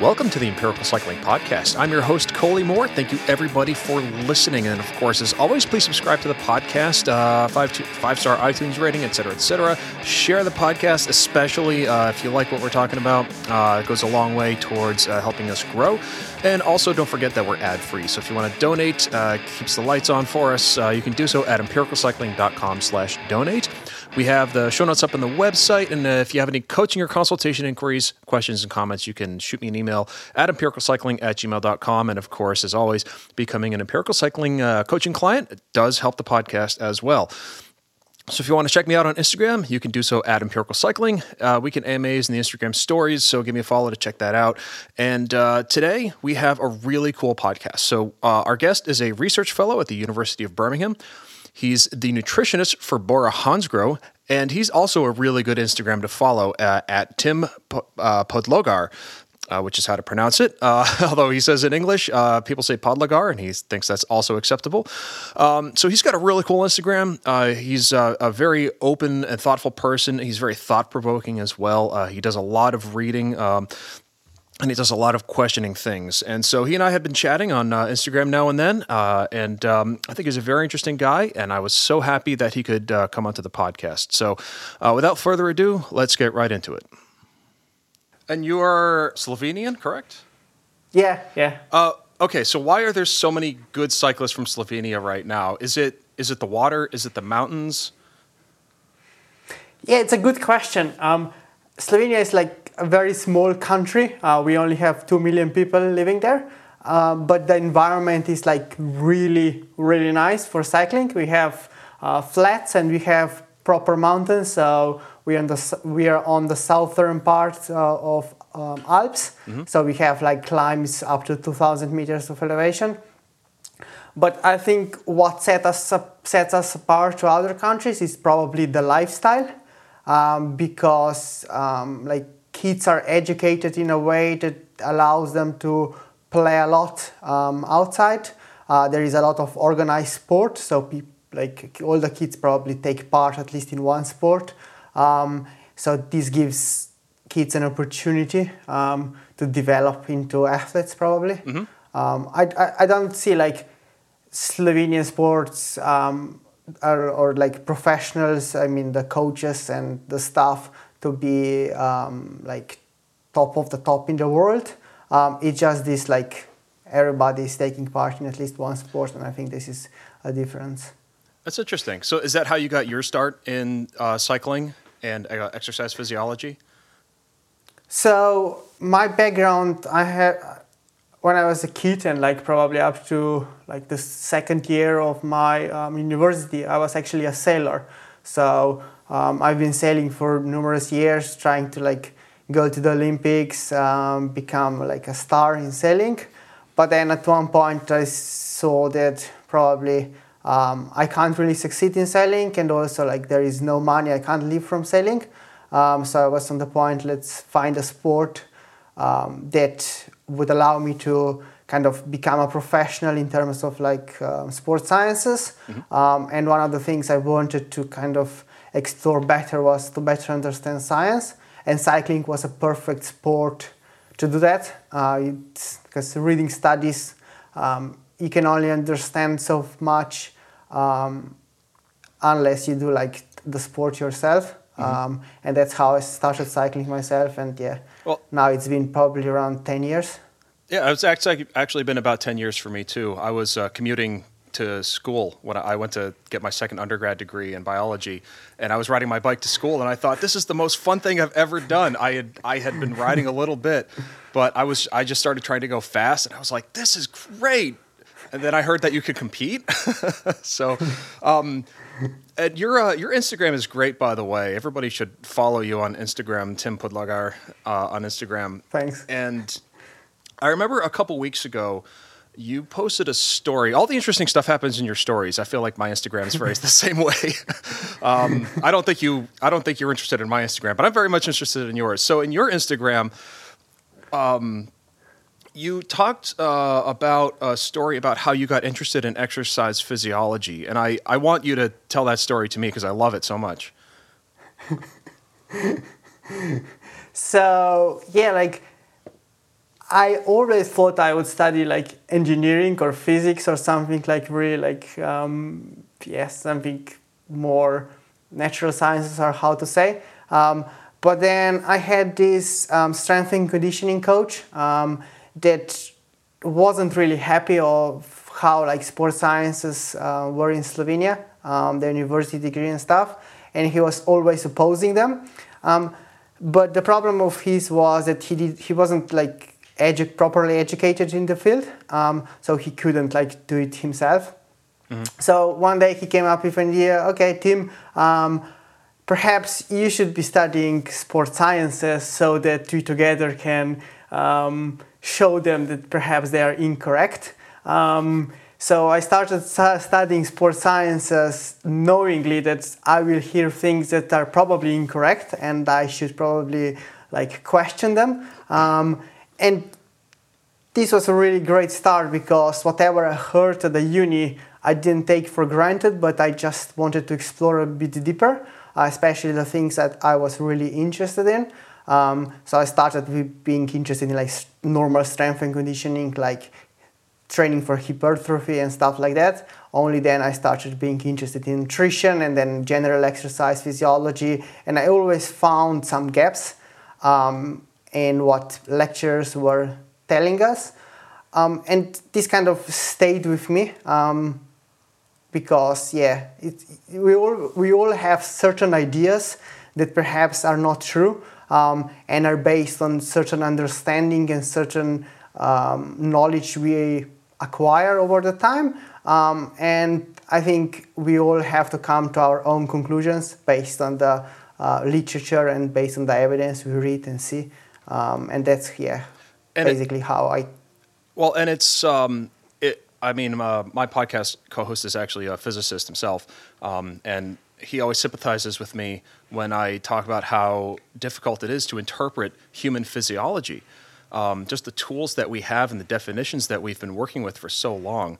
Welcome to the Empirical Cycling Podcast. I'm your host, Kolie Moore. Thank you, everybody, for listening. And of course, as always, please subscribe to the podcast, uh, five, five star iTunes rating, etc., etc. Share the podcast, especially uh, if you like what we're talking about. Uh, it goes a long way towards uh, helping us grow. And also, don't forget that we're ad free. So if you want to donate, uh, keeps the lights on for us, uh, you can do so at empiricalcycling.com slash donate. We have the show notes up on the website. And uh, if you have any coaching or consultation inquiries, questions, and comments, you can shoot me an email at empiricalcycling at gmail.com. And of course, as always, becoming an empirical cycling uh, coaching client does help the podcast as well. So if you want to check me out on Instagram, you can do so at Empirical Cycling. Uh, we can AMAs in the Instagram stories, so give me a follow to check that out. And uh, today we have a really cool podcast. So uh, our guest is a research fellow at the University of Birmingham. He's the nutritionist for Bora Hansgrohe, and he's also a really good Instagram to follow uh, at Tim P- uh, Podlogar. Uh, which is how to pronounce it. Uh, although he says in English, uh, people say Podlagar, and he thinks that's also acceptable. Um, so he's got a really cool Instagram. Uh, he's uh, a very open and thoughtful person. He's very thought provoking as well. Uh, he does a lot of reading. Um, and he does a lot of questioning things. And so he and I have been chatting on uh, Instagram now and then. Uh, and um, I think he's a very interesting guy. And I was so happy that he could uh, come onto the podcast. So uh, without further ado, let's get right into it. And you are Slovenian, correct? Yeah, yeah. Uh, okay, so why are there so many good cyclists from Slovenia right now? Is it is it the water? Is it the mountains? Yeah, it's a good question. Um, Slovenia is like a very small country. Uh, we only have two million people living there, uh, but the environment is like really, really nice for cycling. We have uh, flats and we have proper mountains. So we are on the we are on the southern part uh, of um, Alps. Mm-hmm. So we have like climbs up to 2,000 meters of elevation. But I think what set us sets us apart to other countries is probably the lifestyle, um, because um, like kids are educated in a way that allows them to play a lot um, outside. Uh, there is a lot of organized sport, so people like all the kids probably take part at least in one sport. Um, so this gives kids an opportunity um, to develop into athletes probably. Mm-hmm. Um, I, I, I, don't see like Slovenian sports um, or, or, like professionals, I mean the coaches and the staff to be um, like top of the top in the world. Um, it's just this like everybody is taking part in at least one sport and I think this is a difference. That's interesting. So, is that how you got your start in uh, cycling and uh, exercise physiology? So, my background, I had when I was a kid and like probably up to like the second year of my um, university, I was actually a sailor. So um, I've been sailing for numerous years, trying to like go to the Olympics, um, become like a star in sailing. But then at one point, I saw that probably um, I can't really succeed in sailing, and also like there is no money, I can't live from sailing. Um, so I was on the point, let's find a sport um, that would allow me to kind of become a professional in terms of like um, sports sciences. Mm-hmm. Um, and one of the things I wanted to kind of explore better was to better understand science, and cycling was a perfect sport to do that. Uh, because reading studies, um, you can only understand so much um, unless you do like the sport yourself. Mm-hmm. Um, and that's how I started cycling myself. And yeah, well, now it's been probably around 10 years. Yeah, it's actually actually been about 10 years for me too. I was uh, commuting to school when I went to get my second undergrad degree in biology, and I was riding my bike to school, and I thought this is the most fun thing I've ever done. I had I had been riding a little bit, but I was I just started trying to go fast, and I was like, this is great and then I heard that you could compete. so, um, and your uh, your Instagram is great, by the way. Everybody should follow you on Instagram, Tim Podlagar uh, on Instagram. Thanks. And I remember a couple weeks ago. You posted a story. All the interesting stuff happens in your stories. I feel like my Instagram is very the same way. um, I don't think you. I don't think you're interested in my Instagram, but I'm very much interested in yours. So in your Instagram, um, you talked uh, about a story about how you got interested in exercise physiology, and I, I want you to tell that story to me because I love it so much. so yeah, like I always thought I would study like engineering or physics or something like really like um, yes something more natural sciences or how to say. Um, but then I had this um, strength and conditioning coach um, that wasn't really happy of how like sports sciences uh, were in Slovenia, um, the university degree and stuff, and he was always opposing them. Um, but the problem of his was that he did he wasn't like edu- properly educated in the field, um, so he couldn't like do it himself. Mm-hmm. So one day he came up with an idea. Okay, Tim, um, perhaps you should be studying sports sciences so that we together can um, show them that perhaps they are incorrect. Um, so I started studying sports sciences knowingly that I will hear things that are probably incorrect and I should probably like question them. Um, and this was a really great start because whatever I heard at the uni, I didn't take for granted, but I just wanted to explore a bit deeper, uh, especially the things that I was really interested in. Um, so I started with being interested in like normal strength and conditioning, like training for hypertrophy and stuff like that. Only then I started being interested in nutrition and then general exercise physiology. And I always found some gaps um, in what lecturers were telling us. Um, and this kind of stayed with me um, because, yeah, it, we, all, we all have certain ideas that perhaps are not true um, and are based on certain understanding and certain um, knowledge we acquire over the time. Um, and I think we all have to come to our own conclusions based on the uh, literature and based on the evidence we read and see. Um, and that's yeah, and basically it, how I. Well, and it's um, it. I mean, uh, my podcast co-host is actually a physicist himself, um, and he always sympathizes with me when I talk about how difficult it is to interpret human physiology um, just the tools that we have and the definitions that we've been working with for so long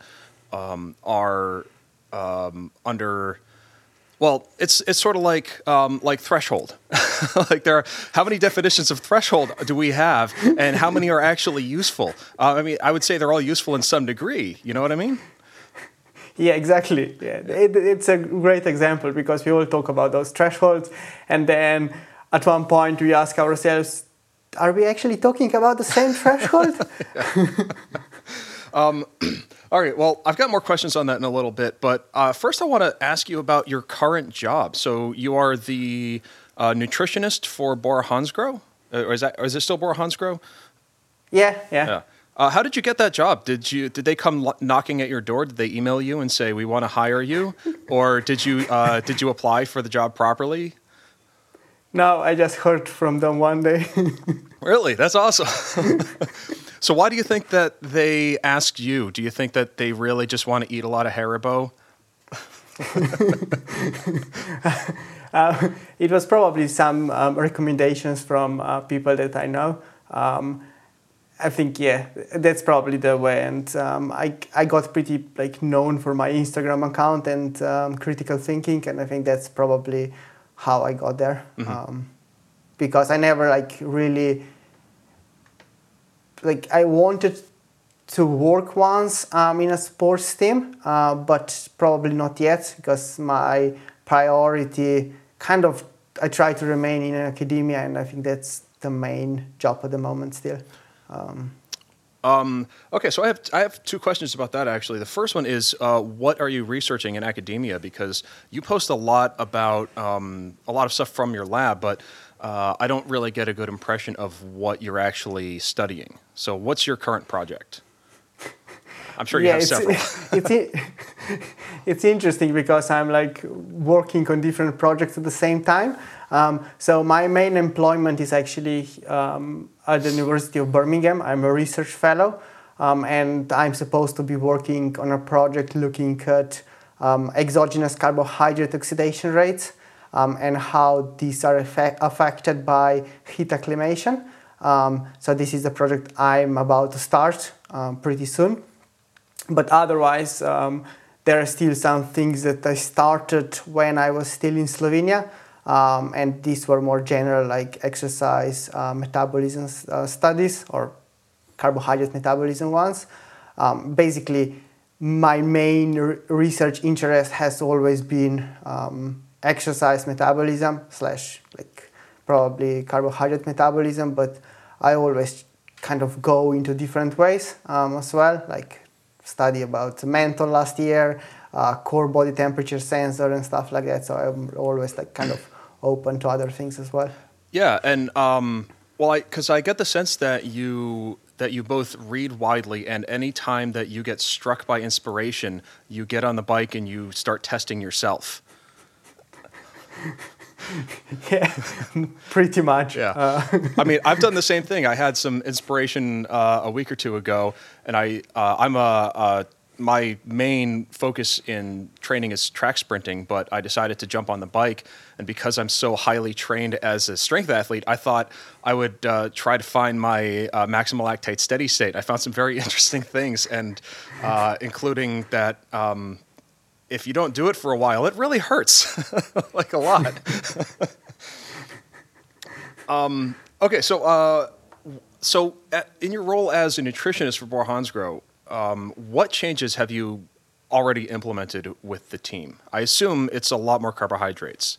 um, are um, under well, it's it's sort of like um, like threshold. like there are how many definitions of threshold do we have, and how many are actually useful? Uh, I mean, I would say they're all useful in some degree. You know what I mean? Yeah, exactly. Yeah, it, it's a great example because we all talk about those thresholds, and then at one point we ask ourselves, are we actually talking about the same threshold? um, all right. Well, I've got more questions on that in a little bit, but uh, first I want to ask you about your current job. So you are the uh, nutritionist for Bora Hansgrohe, uh, or is that or is it still Bora Hansgrohe? Yeah, yeah. yeah. Uh, how did you get that job? Did you did they come lo- knocking at your door? Did they email you and say we want to hire you, or did you uh, did you apply for the job properly? No, I just heard from them one day. really? That's awesome. so, why do you think that they asked you? Do you think that they really just want to eat a lot of Haribo? uh, it was probably some um, recommendations from uh, people that I know. Um, I think yeah, that's probably the way. And um, I I got pretty like known for my Instagram account and um, critical thinking, and I think that's probably how I got there. Mm-hmm. Because I never like really like I wanted to work once um, in a sports team, uh, but probably not yet because my priority kind of I try to remain in academia, and I think that's the main job at the moment still. Um, um, okay, so I have I have two questions about that actually. The first one is, uh, what are you researching in academia? Because you post a lot about um, a lot of stuff from your lab, but uh, I don't really get a good impression of what you're actually studying. So, what's your current project? I'm sure you yeah, have it's, several. it's, it's interesting because I'm like working on different projects at the same time. Um, so my main employment is actually um, at the University of Birmingham. I'm a research fellow, um, and I'm supposed to be working on a project looking at um, exogenous carbohydrate oxidation rates um, and how these are effect- affected by heat acclimation. Um, so this is the project I'm about to start pretty soon. But otherwise, there are still some things that I started when I was still in Slovenia. Um, and these were more general like exercise uh, metabolism uh, studies or carbohydrate metabolism ones. Um, basically, my main r- research interest has always been um, exercise metabolism slash like probably carbohydrate metabolism, but I always kind of go into different ways um, as well, like study about menthol last year, uh, core body temperature sensor and stuff like that. So I'm always like kind of open to other things as well. Yeah, and um, well, I because I get the sense that you that you both read widely, and any time that you get struck by inspiration, you get on the bike and you start testing yourself. yeah, pretty much. Yeah. Uh. I mean, I've done the same thing. I had some inspiration uh, a week or two ago, and I uh, I'm a, a my main focus in training is track sprinting, but I decided to jump on the bike. And because I'm so highly trained as a strength athlete, I thought I would uh, try to find my uh, maximal lactate steady state. I found some very interesting things, and uh, including that um, if you don't do it for a while, it really hurts, like a lot. um, okay, so uh, so at, in your role as a nutritionist for Bora Hansgrohe, um, what changes have you already implemented with the team? I assume it's a lot more carbohydrates.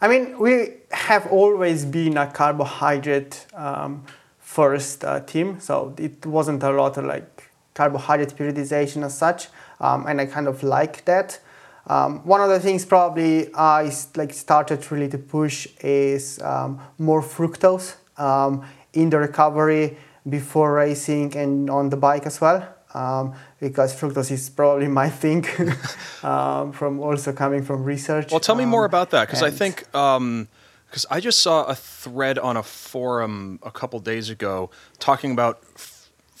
I mean, we have always been a carbohydrate um, first uh, team, so it wasn't a lot of like carbohydrate periodization as such, um, and I kind of like that. Um, one of the things probably I like started really to push is um, more fructose um, in the recovery before racing and on the bike as well. Um, because fructose is probably my thing um, from also coming from research. Well, tell me more about that because I think because I just saw a thread on a forum a couple days ago talking about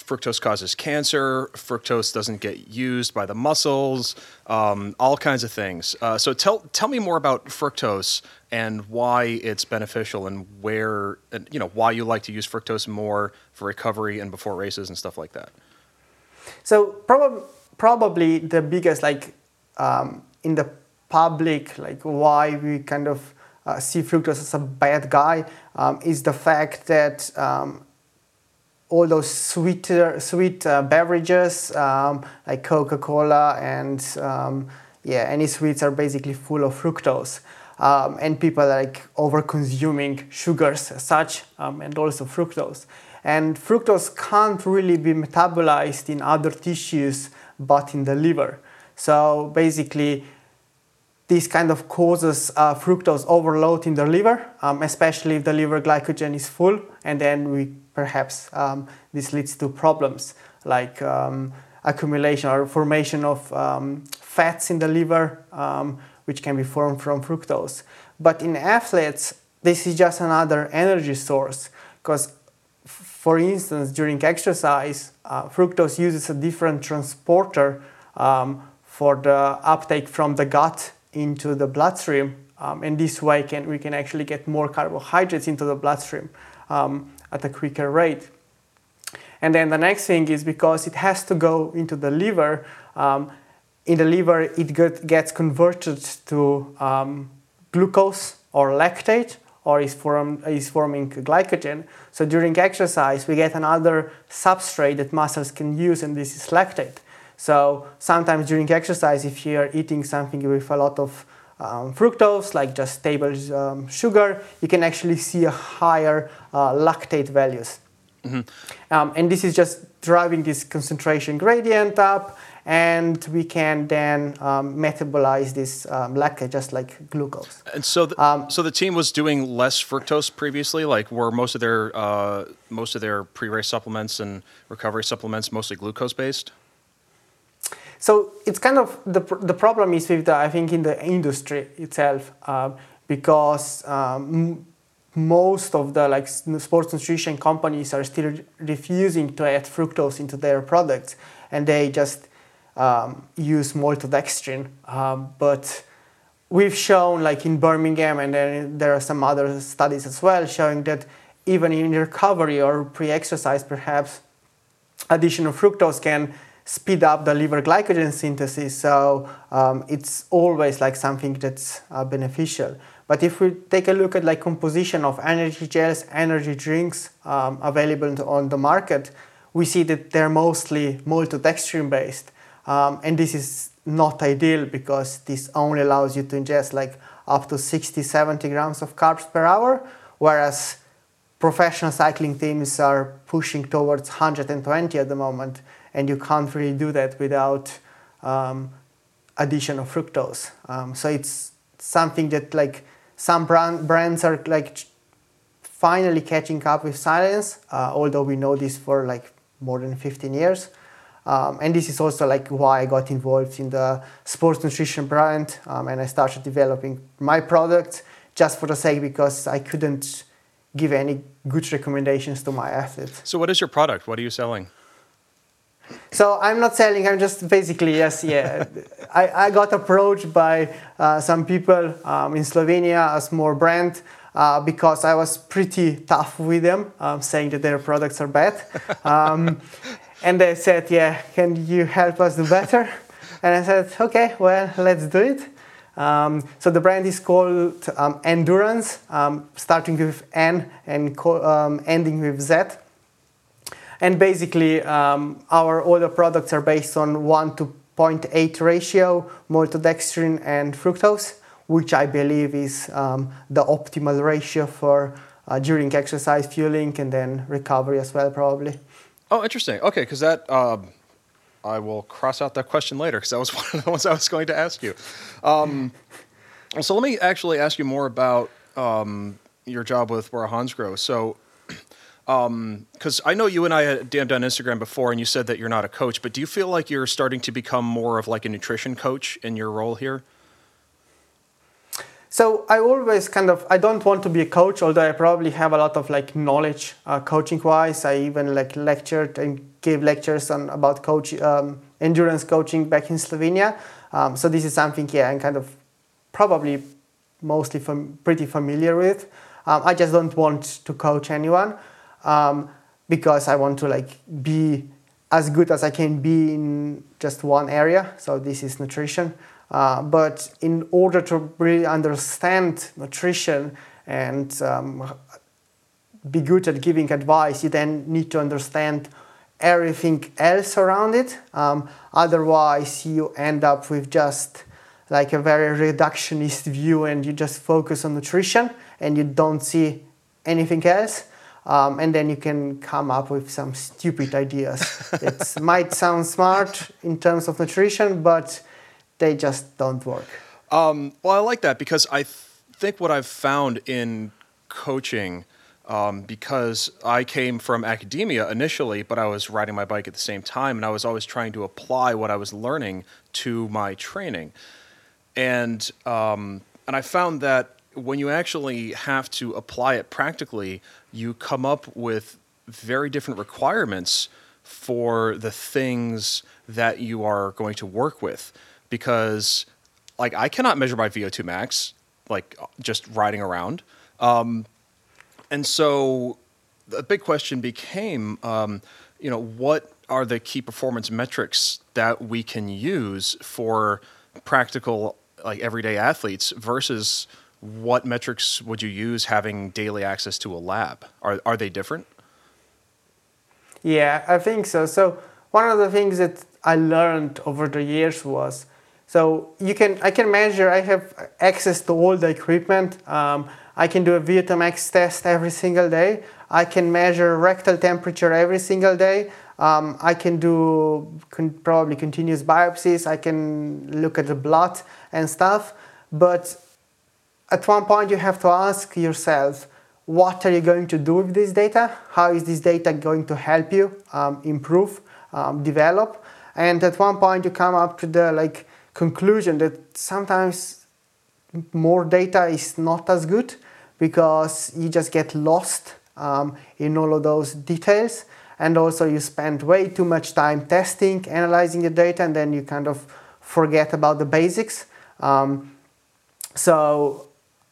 fructose causes cancer, fructose doesn't get used by the muscles, um, all kinds of things. Uh, so tell tell me more about fructose and why it's beneficial and where and, you know why you like to use fructose more for recovery and before races and stuff like that. So probably probably the biggest like um, in the public like why we kind of uh, see fructose as a bad guy um, is the fact that um, all those sweeter sweet uh, beverages um, like Coca-Cola and um, yeah, any sweets are basically full of fructose. Um, and people like over consuming sugars such um, and also fructose. And fructose can't really be metabolized in other tissues but in the liver. So basically, this kind of causes uh, fructose overload in the liver, um, especially if the liver glycogen is full, and then we perhaps um, this leads to problems like um, accumulation or formation of um, fats in the liver, um, which can be formed from fructose. But in athletes, this is just another energy source because, for instance, during exercise, uh, fructose uses a different transporter um, for the uptake from the gut into the bloodstream, um, and this way can, we can actually get more carbohydrates into the bloodstream um, at a quicker rate. And then the next thing is because it has to go into the liver, um, in the liver it get, gets converted to um, glucose or lactate or is, form, is forming glycogen. So during exercise we get another substrate that muscles can use and this is lactate. So sometimes during exercise, if you're eating something with a lot of um, fructose, like just table um, sugar, you can actually see a higher uh, lactate values. Mm-hmm. Um, and this is just driving this concentration gradient up, and we can then um, metabolize this um, lactate just like glucose. And so, the, um, so the team was doing less fructose previously. Like, were most of their uh, most of their pre-race supplements and recovery supplements mostly glucose based? So it's kind of the, the problem is with the, I think in the industry itself uh, because um, most of the like sports nutrition companies are still refusing to add fructose into their products and they just um, use maltodextrin. Um, but we've shown like in Birmingham and then there are some other studies as well showing that even in recovery or pre-exercise perhaps additional fructose can speed up the liver glycogen synthesis. So um, it's always like something that's uh, beneficial. But if we take a look at like composition of energy gels, energy drinks um, available on the market, we see that they're mostly maltodextrin based. Um, and this is not ideal because this only allows you to ingest like up to 60, 70 grams of carbs per hour, whereas professional cycling teams are pushing towards 120 at the moment, and you can't really do that without um, addition of fructose. Um, so it's something that like some brand, brands are like finally catching up with science, uh, although we know this for like more than 15 years. Um, and this is also like why I got involved in the sports nutrition brand, um, and I started developing my products just for the sake because I couldn't give any good recommendations to my athletes. So, what is your product? What are you selling? So I'm not selling. I'm just basically yes, yeah. I, I got approached by uh, some people um, in Slovenia, a small brand, uh, because I was pretty tough with them, um, saying that their products are bad, um, and they said, "Yeah, can you help us do better?" And I said, "Okay, well, let's do it." Um, so the brand is called um, Nduranz, um, starting with N and co- um, ending with Z. And basically, um, our other products are based on 1 to 0.8 ratio, maltodextrin and fructose, which I believe is um, the optimal ratio for uh, during exercise fueling and then recovery as well, probably. Oh, interesting. Okay, because that um, I will cross out that question later because that was one of the ones I was going to ask you. Um, so let me actually ask you more about um, your job with Bora Hansgrohe. So because um, I know you and I had DM'd on Instagram before, and you said that you're not a coach, but do you feel like you're starting to become more of like a nutrition coach in your role here? So I always kind of I don't want to be a coach, although I probably have a lot of like knowledge uh, coaching wise. I even like lectured and gave lectures on about coach um, endurance coaching back in Slovenia. Um, so this is something yeah I'm kind of probably mostly fam- pretty familiar with. Um, I just don't want to coach anyone um, because I want to like be as good as I can be in just one area. So this is nutrition. Uh, but in order to really understand nutrition and um, be good at giving advice, you then need to understand everything else around it. Um, otherwise, you end up with just like a very reductionist view and you just focus on nutrition and you don't see anything else um, and then you can come up with some stupid ideas that might sound smart in terms of nutrition, but they just don't work. Um, well, I like that because I th- think what I've found in coaching. Um, because I came from academia initially, but I was riding my bike at the same time, and I was always trying to apply what I was learning to my training, and um, and I found that when you actually have to apply it practically, you come up with very different requirements for the things that you are going to work with because like I cannot measure my VO2 max like just riding around. Um, and so the big question became, um, you know, what are the key performance metrics that we can use for practical, like everyday athletes versus what metrics would you use having daily access to a lab? Are, are they different? Yeah, I think so. So one of the things that I learned over the years was so you can I can measure I have access to all the equipment. Um, I can do a VO2 test every single day. I can measure rectal temperature every single day. Um, I can do con- probably continuous biopsies. I can look at the blood and stuff. But at one point you have to ask yourself what are you going to do with this data? How is this data going to help you um, improve um, develop? And at one point you come up to the like conclusion that sometimes more data is not as good because you just get lost um, in all of those details. And also you spend way too much time testing analyzing the data and then you kind of forget about the basics. Um, so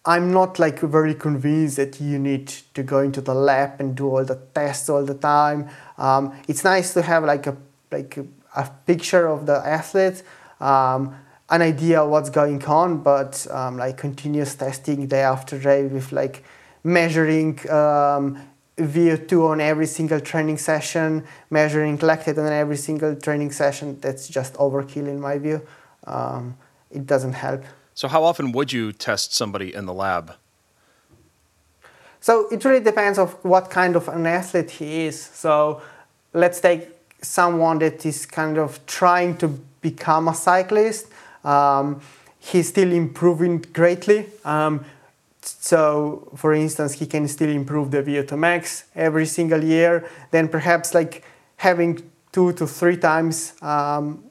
I'm not like very convinced that you need to go into the lab and do all the tests all the time. Um, it's nice to have like a like a, a picture of the athlete, um, an idea what's going on, but um, like continuous testing day after day with like measuring um, VO2 on every single training session, measuring lactate on every single training session, that's just overkill in my view. Um, it doesn't help. So, how often would you test somebody in the lab? So, it really depends of what kind of an athlete he is. So, let's take someone that is kind of trying to become a cyclist. Um, he's still improving greatly. Um, so, for instance, he can still improve the VO2 max every single year. Then perhaps like having two to three times, um,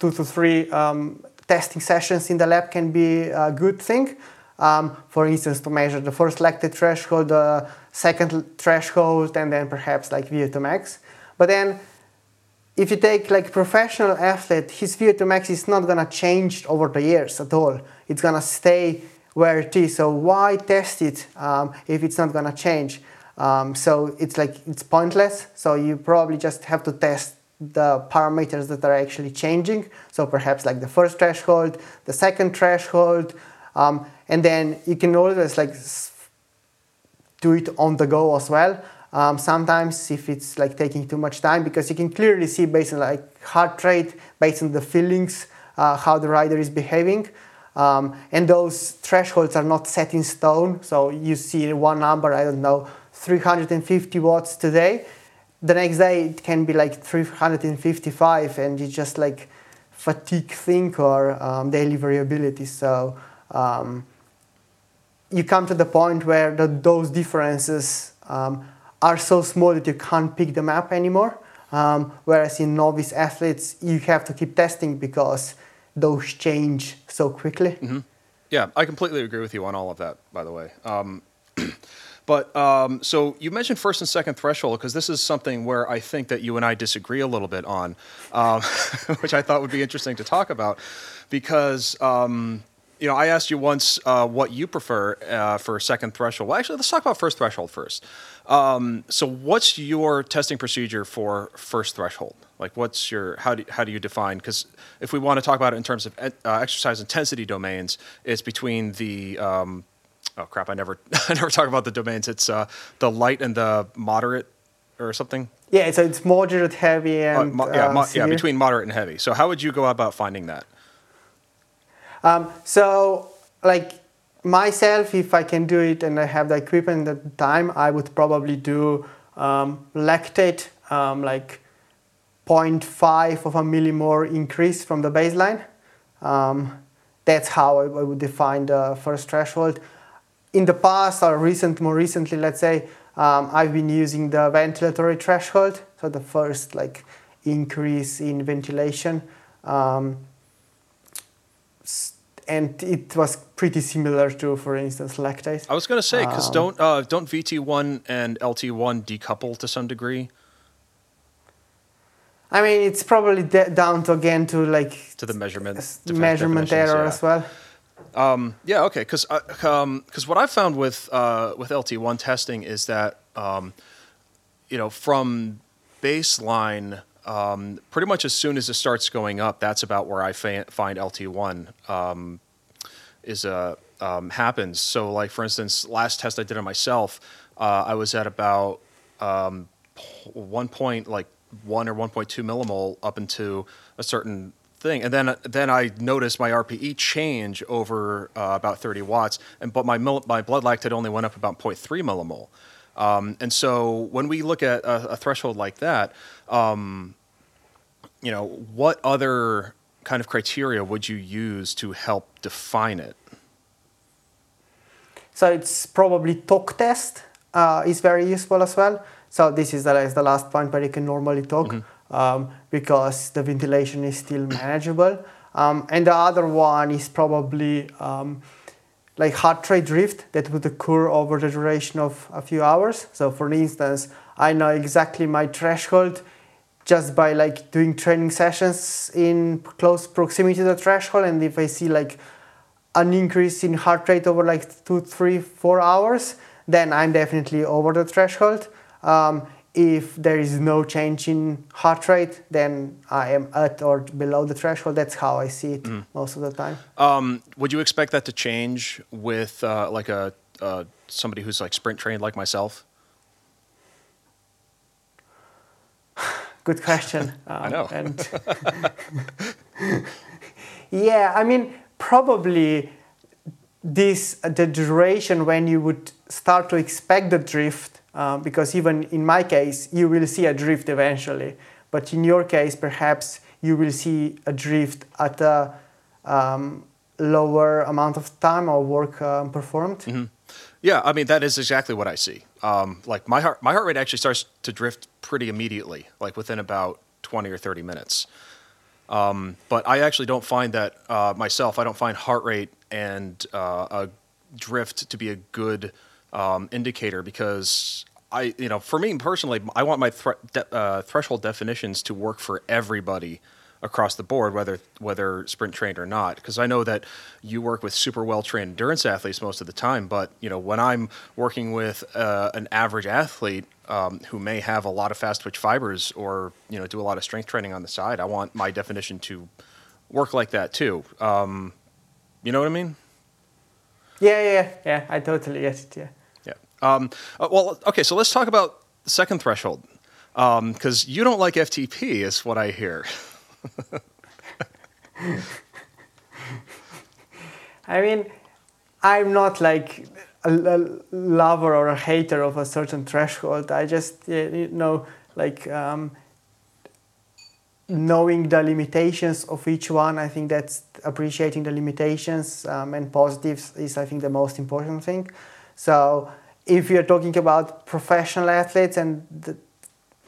two to three um, testing sessions in the lab can be a good thing. Um, for instance, to measure the first lactate threshold, the second threshold, and then perhaps like VO2 max. But then, if you take like professional athlete, his VO2 max is not gonna change over the years at all. It's gonna stay where it is. So why test it um, if it's not gonna change? Um, so it's like it's pointless. So you probably just have to test the parameters that are actually changing. So perhaps like the first threshold, the second threshold, um, and then you can always like do it on the go as well. Um, sometimes if it's like taking too much time because you can clearly see based on like heart rate, based on the feelings, uh, how the rider is behaving. Um, and those thresholds are not set in stone. So you see one number, I don't know, 350 watts today. The next day it can be like 355 and it's just like fatigue think or um, daily variability. So um, you come to the point where the, those differences um, are so small that you can't pick them up anymore. Um, whereas in novice athletes, you have to keep testing because those change so quickly. Mm-hmm. Yeah, I completely agree with you on all of that, by the way. But um, so you mentioned first and second threshold because this is something where I think that you and I disagree a little bit on, um, which I thought would be interesting to talk about because. Um, you know, I asked you once uh, what you prefer uh, for second threshold. Well, actually, let's talk about first threshold first. Um, so, what's your testing procedure for first threshold? Like, what's your how do how do you define? Because if we want to talk about it in terms of uh, exercise intensity domains, it's between the um, oh crap, I never I never talk about the domains. It's uh, the light and the moderate or something. Yeah, so it's moderate, heavy, uh, and mo- yeah, mo- yeah, between moderate and heavy. So, how would you go about finding that? Um, so, like myself, if I can do it and I have the equipment at the time, I would probably do um, lactate, um, like 0.5 of a millimole increase from the baseline. Um, that's how I, I, would define the first threshold. In the past or recent, more recently, let's say, um, I've been using the ventilatory threshold, so the first like increase in ventilation. Um, and it was pretty similar to, for instance, lactate. I was going to say because um, don't uh, don't VT1 and LT1 decouple to some degree. I mean, it's probably de- down to again to like to the measurement measurement error yeah. as well. Um, yeah, okay. Because uh, um, what I found with uh, with LT1 testing is that um, you know from baseline um, pretty much as soon as it starts going up, that's about where I fa- find LT1 um, is uh, um, happens. So, like for instance, last test I did on myself, uh, I was at about um, one point like one or 1.2 millimole up into a certain thing, and then then I noticed my RPE change over uh, about 30 watts, and but my mil- my blood lactate only went up about 0.3 millimole. Um, and so when we look at a, a threshold like that, um, you know, what other kind of criteria would you use to help define it? So it's probably talk test uh, is very useful as well. So this is the, is the last point where you can normally talk mm-hmm. Um, because the ventilation is still manageable. Um, and the other one is probably um, like heart rate drift that would occur over the duration of a few hours. So for instance, I know exactly my threshold just by like doing training sessions in close proximity to the threshold and if I see like an increase in heart rate over like two, three, four hours, then I'm definitely over the threshold. Um, if there is no change in heart rate, then I am at or below the threshold. That's how I see it mm. most of the time. Um, would you expect that to change with uh, like a uh, somebody who's like sprint trained like myself? Good question. Um, I know. and yeah, I mean, probably this the duration when you would start to expect the drift um, because even in my case, you will see a drift eventually. But in your case, perhaps you will see a drift at a um, lower amount of time or work um, performed. Mm-hmm. Yeah, I mean that is exactly what I see. Um, like my heart, my heart rate actually starts to drift pretty immediately, like within about twenty or thirty minutes. Um, but I actually don't find that uh, myself. I don't find heart rate and uh, a drift to be a good um, indicator because I, you know, for me personally, I want my thre- de- uh, threshold definitions to work for everybody across the board, whether whether sprint trained or not. Because I know that you work with super well trained endurance athletes most of the time, but you know, when I'm working with uh, an average athlete um, who may have a lot of fast twitch fibers or you know do a lot of strength training on the side, I want my definition to work like that too. Um, you know what I mean? Yeah, yeah, yeah. I totally get it. Yeah. Um, uh, well, okay, so let's talk about the second threshold because um, you don't like FTP, is what I hear. I mean, I'm not like a, lover or a hater of a certain threshold. I just, you know, like um, knowing the limitations of each one. I think that's appreciating the limitations um, and positives is, I think, the most important thing. So if you're talking about professional athletes and the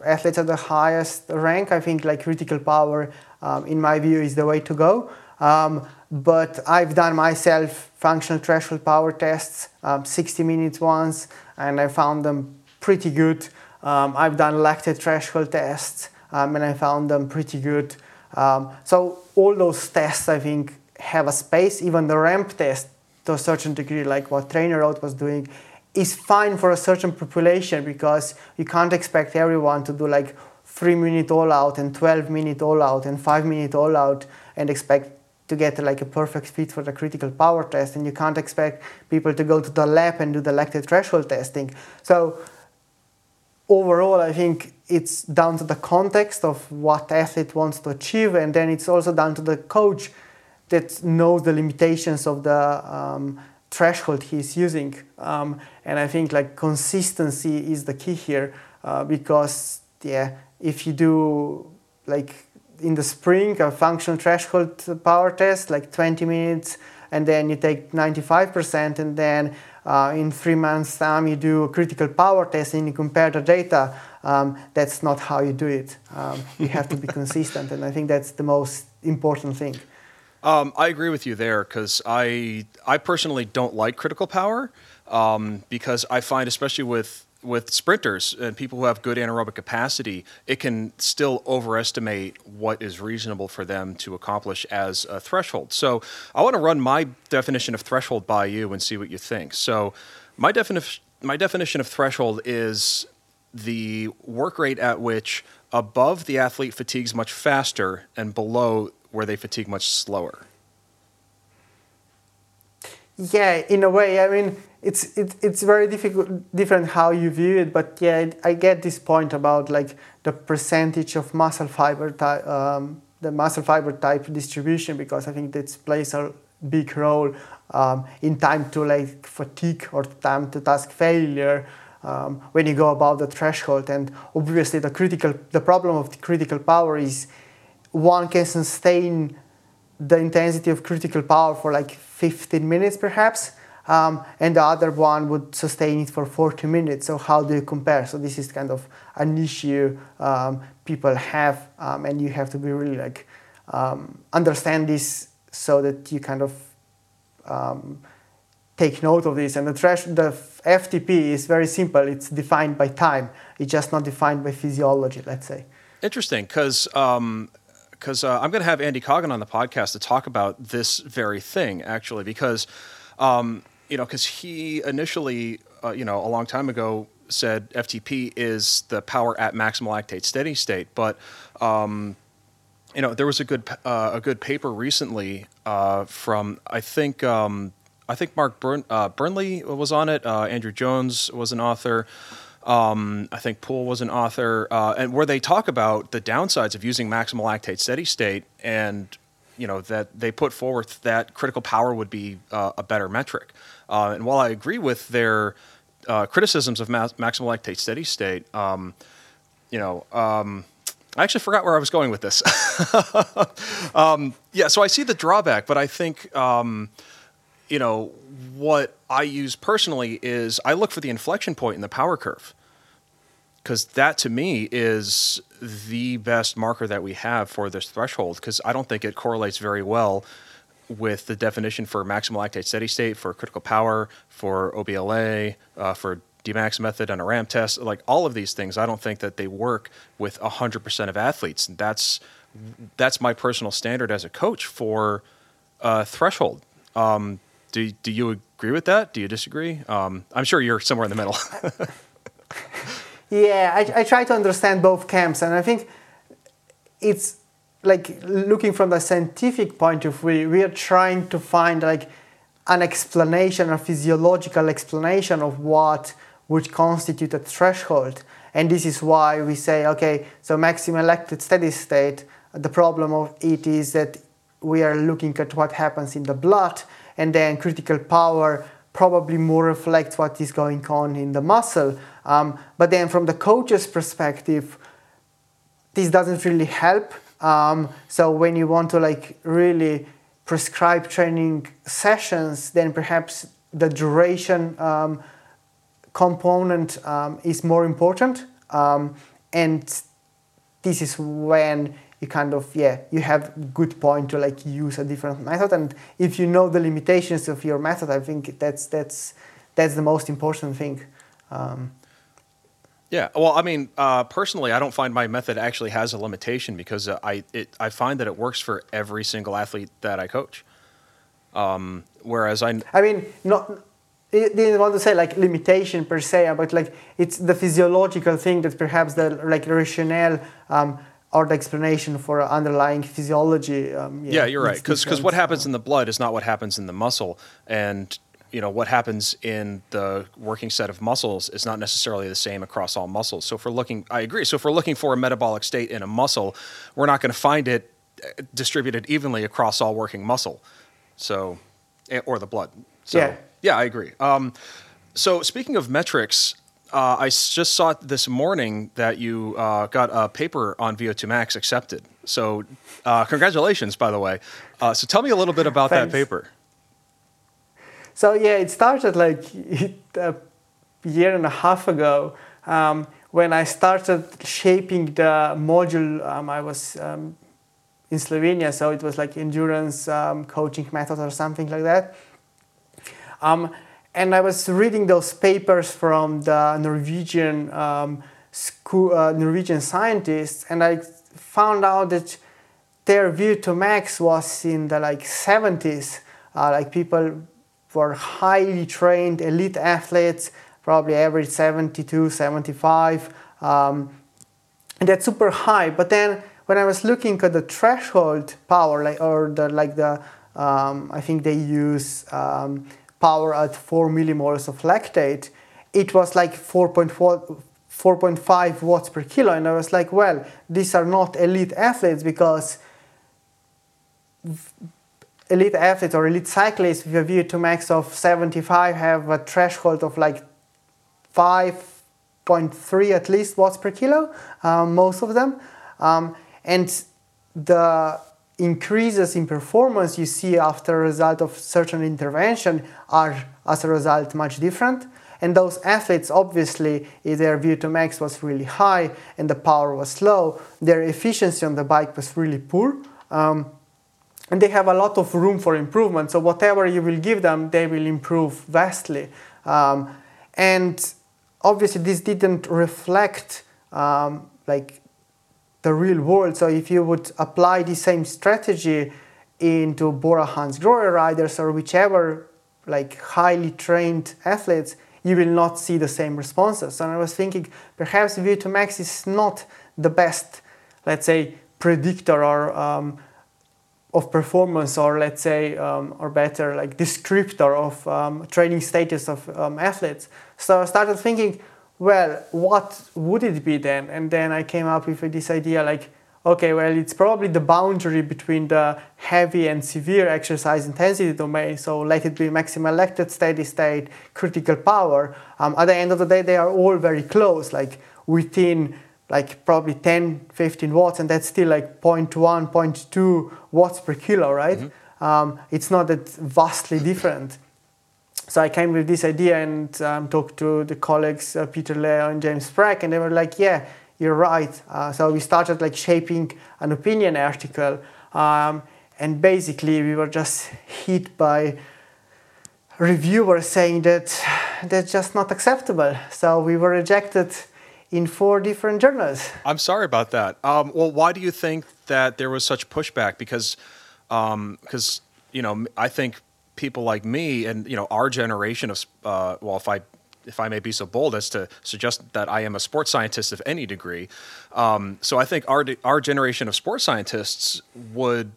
athletes at the highest rank, I think like critical power, um, in my view, is the way to go. Um, but I've done myself functional threshold power tests, um, 60 minutes once, and I found them pretty good. Um, I've done lactate threshold tests, um, and I found them pretty good. Um, so all those tests, I think, have a space. Even the ramp test, to a certain degree, like what TrainerRoad was doing, is fine for a certain population because you can't expect everyone to do like three minute all out and 12 minute all out and five minute all out and expect to get like a perfect fit for the critical power test. And you can't expect people to go to the lab and do the lactate threshold testing. So overall i think it's down to the context of what athlete wants to achieve and then it's also down to the coach that knows the limitations of the um, threshold he's using. Um, and I think like consistency is the key here uh, because yeah, if you do like in the spring a functional threshold power test like 20 minutes and then you take 95% and then uh, in three months time you do a critical power test and you compare the data um, that's not how you do it um, you have to be consistent and i think that's the most important thing um, I agree with you there because I I personally don't like critical power um, because I find especially with with sprinters and people who have good anaerobic capacity, it can still overestimate what is reasonable for them to accomplish as a threshold. So I want to run my definition of threshold by you and see what you think. So my definition my definition of threshold is the work rate at which above the athlete fatigues much faster and below where they fatigue much slower. Yeah, in a way, I mean, it's it, it's very difficult, different how you view it. But yeah, I get this point about like the percentage of muscle fiber type, um, the muscle fiber type distribution, because I think that plays a big role um, in time to like fatigue or time to task failure. Um, when you go above the threshold, and obviously the critical, the problem of the critical power is one can sustain the intensity of critical power for like 15 minutes perhaps um, and the other one would sustain it for 40 minutes. So how do you compare? So this is kind of an issue um, people have um, and you have to be really like um, understand this so that you kind of um, take note of this. And the, thresh- the ftp is very simple. It's defined by time. It's just not defined by physiology let's say. Interesting because um, because uh, I'm going to have Andy Coggan on the podcast to talk about this very thing, actually, because, um, you know, because he initially, uh, you know, a long time ago said FTP is the power at maximal lactate steady state, but um, you know there was a good uh, a good paper recently uh, from I think um, I think Mark Bern, uh, Burnley was on it. Uh, Andrew Jones was an author. Um, I think Poole was an author, uh, and where they talk about the downsides of using maximal lactate steady state, and you know that they put forth that critical power would be uh, a better metric. Uh, and while I agree with their uh, criticisms of ma- maximal lactate steady state, um, you know. Um, I actually forgot where I was going with this. Um, yeah, so I see the drawback, but I think um, you know, what I use personally is I look for the inflection point in the power curve. Because that to me is the best marker that we have for this threshold, because I don't think it correlates very well with the definition for maximal lactate steady state, for critical power, for OBLA, uh, for Dmax method and a RAM test. Like all of these things, I don't think that they work with 100% of athletes. That's, that's my personal standard as a coach for uh, threshold. Um, do, do you agree with that? Do you disagree? Um, I'm sure you're somewhere in the middle. yeah, I, I try to understand both camps, and I think it's like looking from the scientific point of view, we are trying to find like an explanation, a physiological explanation of what would constitute a threshold. And this is why we say, okay, so maximum lactate steady state, the problem of it is that we are looking at what happens in the blood and then critical power probably more reflects what is going on in the muscle. Um, but then from the coach's perspective, this doesn't really help. Um, so when you want to like really prescribe training sessions, then perhaps the duration um, component um, is more important. Um, and this is when you kind of yeah you have good point to like use a different method. And if you know the limitations of your method i think that's that's that's the most important thing. Um, yeah well i mean uh, personally i don't find my method actually has a limitation because uh, i it, i find that it works for every single athlete that i coach. Um, whereas i i mean not I didn't want to say like limitation per se, but like it's the physiological thing that perhaps the like rationale um, or the explanation for underlying physiology. Um, yeah, yeah, you're right. Because what happens in the blood is not what happens in the muscle, and you know what happens in the working set of muscles is not necessarily the same across all muscles. So if we're looking, I agree. So if we're looking for a metabolic state in a muscle, we're not going to find it uh, distributed evenly across all working muscle. So, eh, or the blood. So, yeah, yeah, I agree. Um, so speaking of metrics, uh, I just saw this morning that you uh, got a paper on VO2 Max accepted. So, uh, congratulations, by the way. Uh, so, tell me a little bit about that paper. So, yeah, it started like a year and a half ago um, when I started shaping the module. Um, I was um, in Slovenia, so it was like endurance um, coaching method or something like that. And I was reading those papers from the Norwegian um, school, uh, Norwegian scientists, and I found out that their VO2 max was in the like 70s. Uh, like people were highly trained, elite athletes, probably average 72, 75, um, and that's super high. But then when I was looking at the threshold power, like or the like the um, I think they use um, power at 4 millimoles of lactate, it was like 4.5 watts per kilo. And I was like, well, these are not elite athletes because elite athletes or elite cyclists with a VO2 max of 75 have a threshold of like 5.3 at least watts per kilo, um, most of them. Um, and the increases in performance you see after a result of certain intervention are as a result much different. And those athletes obviously if their VO2 max was really high and the power was low. Their efficiency on the bike was really poor. Um, and they have a lot of room for improvement. So whatever you will give them they will improve vastly. Um, and obviously this didn't reflect um, like the real world. So if you would apply the same strategy into Bora Hans Hansgrohe riders or whichever like highly trained athletes, you will not see the same responses. And I was thinking perhaps VO2 max is not the best, let's say, predictor or um, of performance or let's say um, or better like descriptor of um, training status of um, athletes so i started thinking well what would it be then and then i came up with this idea like okay well it's probably the boundary between the heavy and severe exercise intensity domain so let it be maximal lactate steady state critical power um, at the end of the day they are all very close like within like probably 10, 15 watts, and that's still like 0.1, 0.2 watts per kilo, right? Mm-hmm. Um, it's not that vastly different. So I came with this idea and um, talked to the colleagues uh, Peter Leo and James Spragg, and they were like, "Yeah, you're right." Uh, so we started like shaping an opinion article, um, and basically we were just hit by reviewers saying that that's just not acceptable. So we were rejected in four different journals. I'm sorry about that. Um, well, why do you think that there was such pushback? Because, because um, you know, I think people like me and you know our generation of uh, well, if I if I may be so bold as to suggest that I am a sports scientist of any degree, um, so I think our our generation of sports scientists would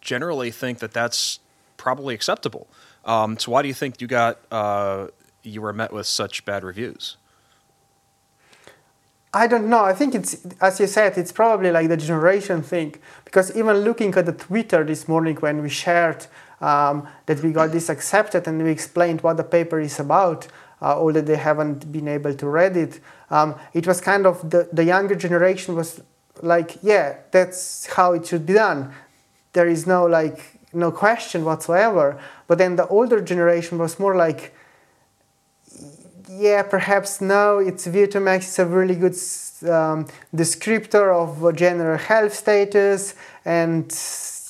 generally think that that's probably acceptable. Um, so why do you think you got uh, you were met with such bad reviews? I don't know. I think it's, as you said, it's probably like the generation thing. Because even looking at the Twitter this morning when we shared um, that we got this accepted and we explained what the paper is about, uh, although they haven't been able to read it, um, it was kind of the, the younger generation was like, yeah, that's how it should be done. There is no like no question whatsoever. But then the older generation was more like, yeah, perhaps no, it's VO2 a really good um, descriptor of general health status and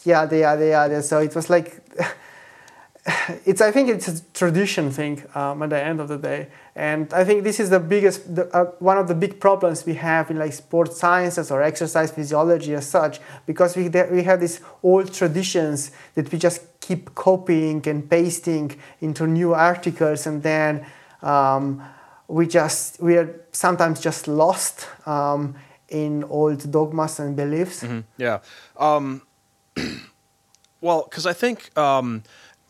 yeah, yada yada yada. So it was like, it's I think it's a tradition thing um, at the end of the day, and I think this is the biggest, the, uh, one of the big problems we have in like sports sciences or exercise physiology as such, because we we have these old traditions that we just keep copying and pasting into new articles, and then um, we just we are sometimes just lost um, in old dogmas and beliefs. Mm-hmm. Yeah. Um, well, because I think um,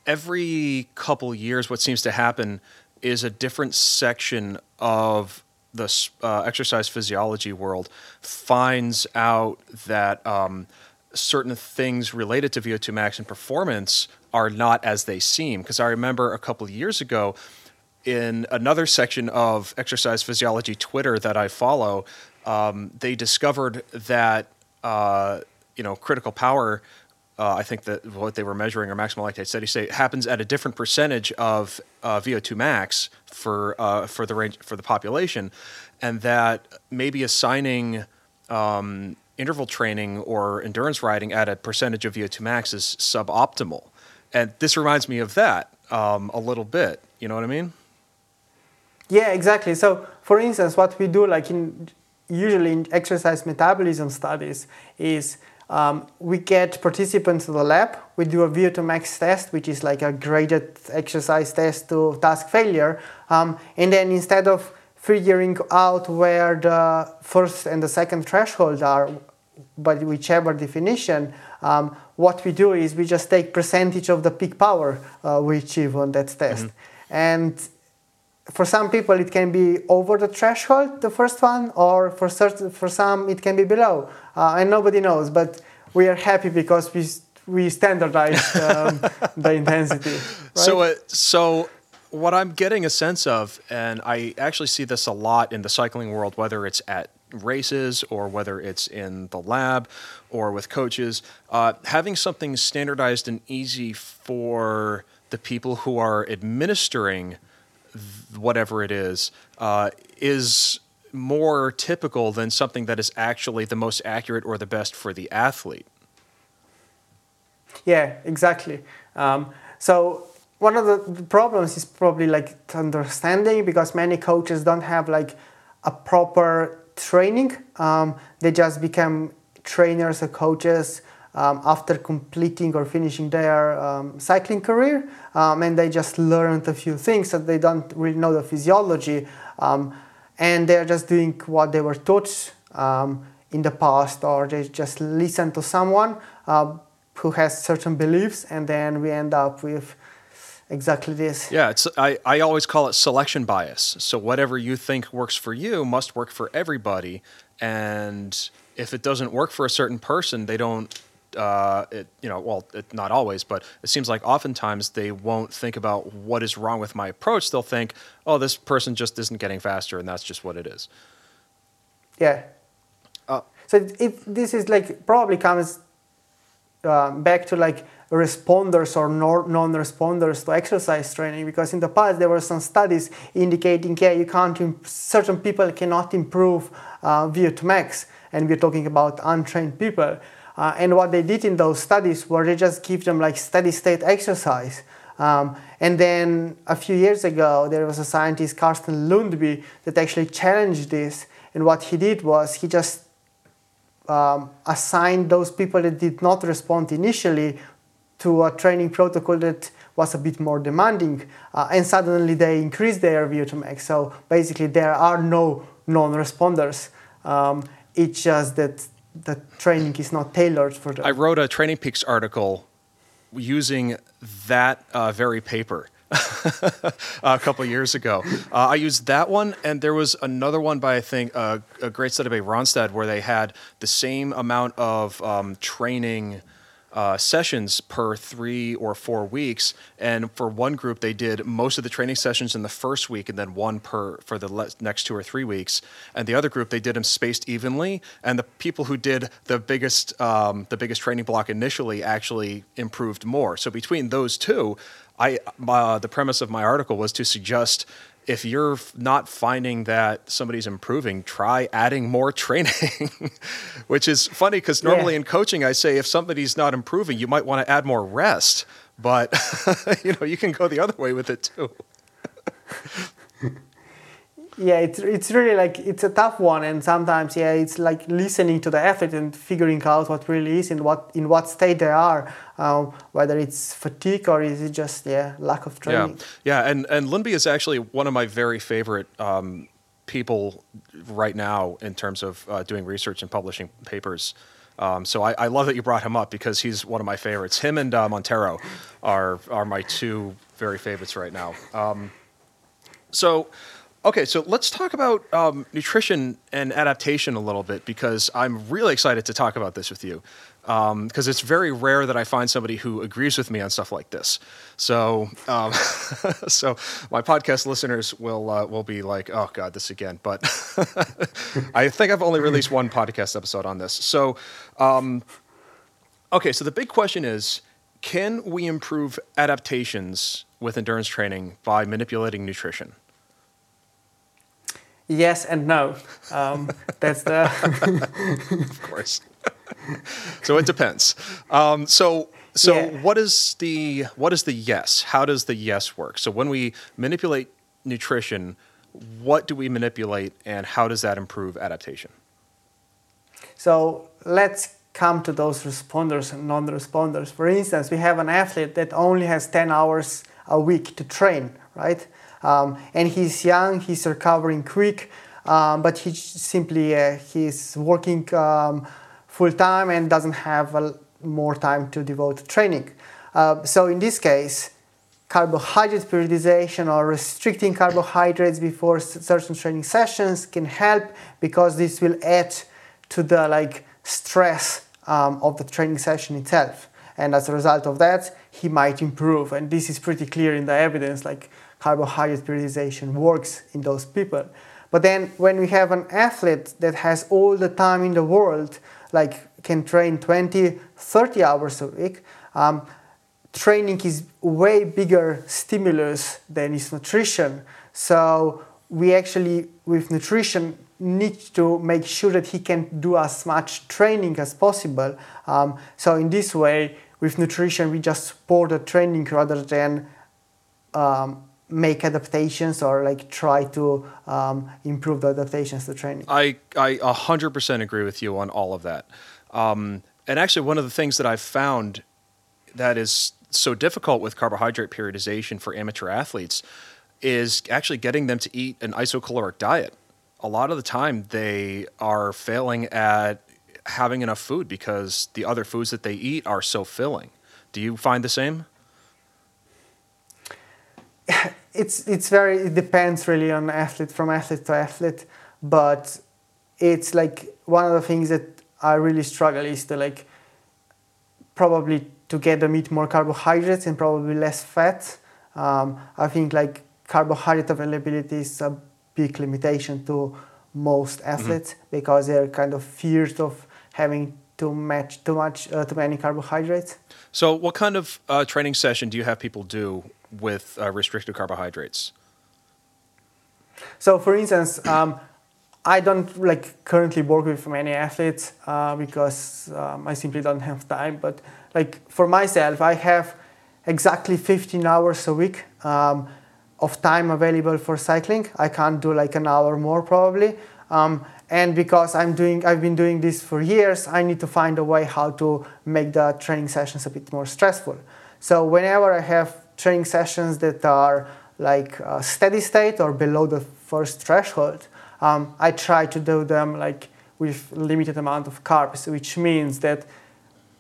every couple years, what seems to happen is a different section of the uh, exercise physiology world finds out that um, certain things related to VO2 max and performance are not as they seem. Because I remember a couple years ago, in another section of exercise physiology Twitter that I follow, um, they discovered that uh, you know critical power. Uh, I think that what they were measuring or maximal lactate steady state happens at a different percentage of uh, VO2 max for uh, for the range for the population, and that maybe assigning um, interval training or endurance riding at a percentage of VO2 max is suboptimal. And this reminds me of that um, a little bit. You know what I mean? Yeah, exactly. So, for instance, what we do, like in usually in exercise metabolism studies, is um, we get participants to the lab. We do a VO2 max test, which is like a graded exercise test to task failure, um, and then instead of figuring out where the first and the second threshold are, by whichever definition, um, what we do is we just take percentage of the peak power uh, we achieve on that test. Mm-hmm. And for some people it can be over the threshold the first one or for certain for some it can be below uh, and nobody knows but we are happy because we we standardized um, the intensity right? so uh, so what i'm getting a sense of and i actually see this a lot in the cycling world whether it's at races or whether it's in the lab or with coaches uh, having something standardized and easy for the people who are administering whatever it is uh, is more typical than something that is actually the most accurate or the best for the athlete. Yeah, exactly. Um, so one of the problems is probably like understanding because many coaches don't have like a proper training. Um, they just become trainers or coaches um, after completing or finishing their um, cycling career, um, and they just learned a few things that they don't really know the physiology, um, and they're just doing what they were taught um, in the past, or they just listen to someone uh, who has certain beliefs, and then we end up with exactly this. Yeah, it's I, I always call it selection bias. So whatever you think works for you must work for everybody, and if it doesn't work for a certain person, they don't uh, it, you know, well, it, not always, but it seems like oftentimes they won't think about what is wrong with my approach. They'll think, oh, this person just isn't getting faster, and that's just what it is. Yeah. Uh, so if this is like probably comes uh, back to like responders or non-responders to exercise training because in the past there were some studies indicating yeah you can't imp- certain people cannot improve uh, VO2 max and we're talking about untrained people uh, and what they did in those studies were they just give them like steady state exercise. Um, and then a few years ago, there was a scientist, Carsten Lundby, that actually challenged this. And what he did was he just um, assigned those people that did not respond initially to a training protocol that was a bit more demanding, uh, and suddenly they increased their VO2 max. So basically, there are no non-responders. Um, it's just that the training is not tailored for them. I wrote a Training Peaks article using that uh, very paper. a couple years ago. Uh, I used that one, and there was another one by I think uh, a great study by Rønnestad where they had the same amount of um, training uh, sessions per three or four weeks. And for one group, they did most of the training sessions in the first week, and then one per for the le- next two or three weeks. And the other group, they did them spaced evenly. And the people who did the biggest um, the biggest training block initially actually improved more. So between those two, I uh, the premise of my article was to suggest if you're not finding that somebody's improving, try adding more training, which is funny because normally yeah. in coaching, I say if somebody's not improving, you might want to add more rest, but you know, you can go the other way with it too. yeah it's, it's really like it's a tough one and sometimes yeah it's like listening to the athlete and figuring out what really is and what in what state they are um, whether it's fatigue or is it just yeah lack of training yeah yeah and and Lundby is actually one of my very favorite um, people right now in terms of uh, doing research and publishing papers um, so I, I, love that you brought him up because he's one of my favorites. Him and uh, Monteiro are are my two very favorites right now. Um, so Okay, so let's talk about um, nutrition and adaptation a little bit because I'm really excited to talk about this with you because um, it's very rare that I find somebody who agrees with me on stuff like this. So, um, so my podcast listeners will uh, will be like, "Oh God, this again." But I think I've only released one podcast episode on this. So, um, okay, so the big question is, can we improve adaptations with endurance training by manipulating nutrition? Yes and no. Um, that's the. of course. so it depends. Um, so so yeah. what is the what is the yes? How does the yes work? So when we manipulate nutrition, what do we manipulate, and how does that improve adaptation? So let's come to those responders and non-responders. For instance, we have an athlete that only has 10 hours a week to train, right? Um, and he's young, he's recovering quick, um, but he simply uh, he's working um, full time and doesn't have more time to devote to training. Uh, so in this case, carbohydrate periodization or restricting carbohydrates before certain training sessions can help because this will add to the like stress um, of the training session itself and as a result of that he might improve and this is pretty clear in the evidence like carbohydrate periodization works in those people. But then when we have an athlete that has all the time in the world, like can train 20, 30 hours a week, um, training is way bigger stimulus than is nutrition. So we actually, with nutrition, need to make sure that he can do as much training as possible. Um, so in this way, with nutrition, we just support the training rather than um, make adaptations or like try to um, improve the adaptations to training. I, I 100% agree with you on all of that. Um, and actually, one of the things that I've found that is so difficult with carbohydrate periodization for amateur athletes is actually getting them to eat an isocaloric diet. A lot of the time, they are failing at having enough food because the other foods that they eat are so filling. Do you find the same? It's it's very it depends really on athlete from athlete to athlete, but it's like one of the things that I really struggle is to like probably to get them eat more carbohydrates and probably less fat. Um, I think like carbohydrate availability is a big limitation to most mm-hmm. athletes mm-hmm. because they're kind of feared of having too much too much uh, too many carbohydrates. So, what kind of uh, training session do you have people do with uh, restricted carbohydrates? So, for instance, um, I don't like currently work with many athletes uh, because um, I simply don't have time. But like for myself, I have exactly 15 hours a week um, of time available for cycling. I can't do like an hour more probably. Um, and because I'm doing, I've been doing this for years, I need to find a way how to make the training sessions a bit more stressful. So whenever I have training sessions that are like steady state or below the first threshold, um, I try to do them like with limited amount of carbs, which means that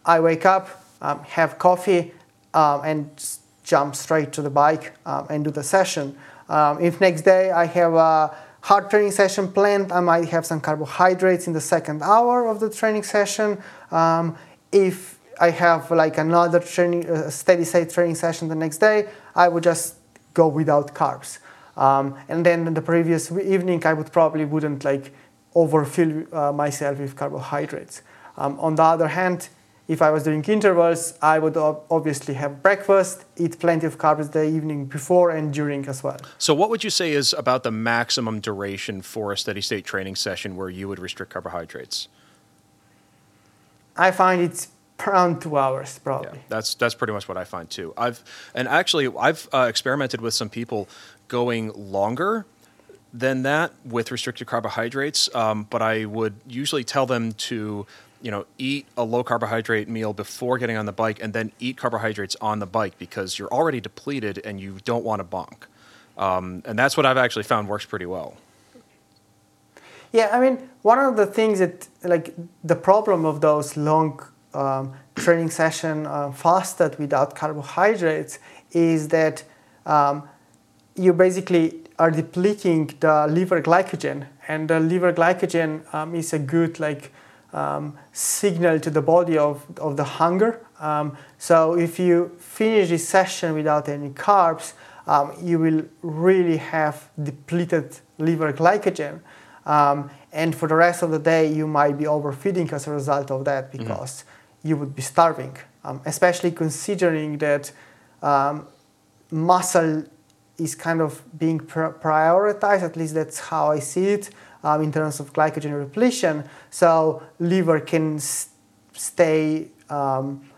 I wake up, um, have coffee, um, and jump straight to the bike um, and do the session. Um, if next day I have a hard training session planned, I might have some carbohydrates in the second hour of the training session. Um, if I have like another training, uh, steady state training session the next day, I would just go without carbs. Um, and then the previous evening, I would probably wouldn't like overfill uh, myself with carbohydrates. Um, on the other hand, if I was doing intervals, I would obviously have breakfast, eat plenty of carbs the evening before and during as well. So, what would you say is about the maximum duration for a steady state training session where you would restrict carbohydrates? I find it's around two hours, probably. Yeah, that's that's pretty much what I find too. I've and actually I've uh, experimented with some people going longer than that with restricted carbohydrates, um, but I would usually tell them to you know, eat a low carbohydrate meal before getting on the bike and then eat carbohydrates on the bike because you're already depleted and you don't want to bonk. Um, and that's what I've actually found works pretty well. Yeah, I mean, one of the things that, like, the problem of those long um, training session uh, fasted without carbohydrates is that um, you basically are depleting the liver glycogen, and the liver glycogen um, is a good, like, um, signal to the body of, of the hunger. Um, so if you finish this session without any carbs, um, you will really have depleted liver glycogen. Um, and for the rest of the day, you might be overfeeding as a result of that mm-hmm. because mm-hmm. You would be starving, um, especially considering that um, muscle is kind of being pr- prioritized, at least that's how I see it um, in terms of glycogen repletion. So liver can s- stay um,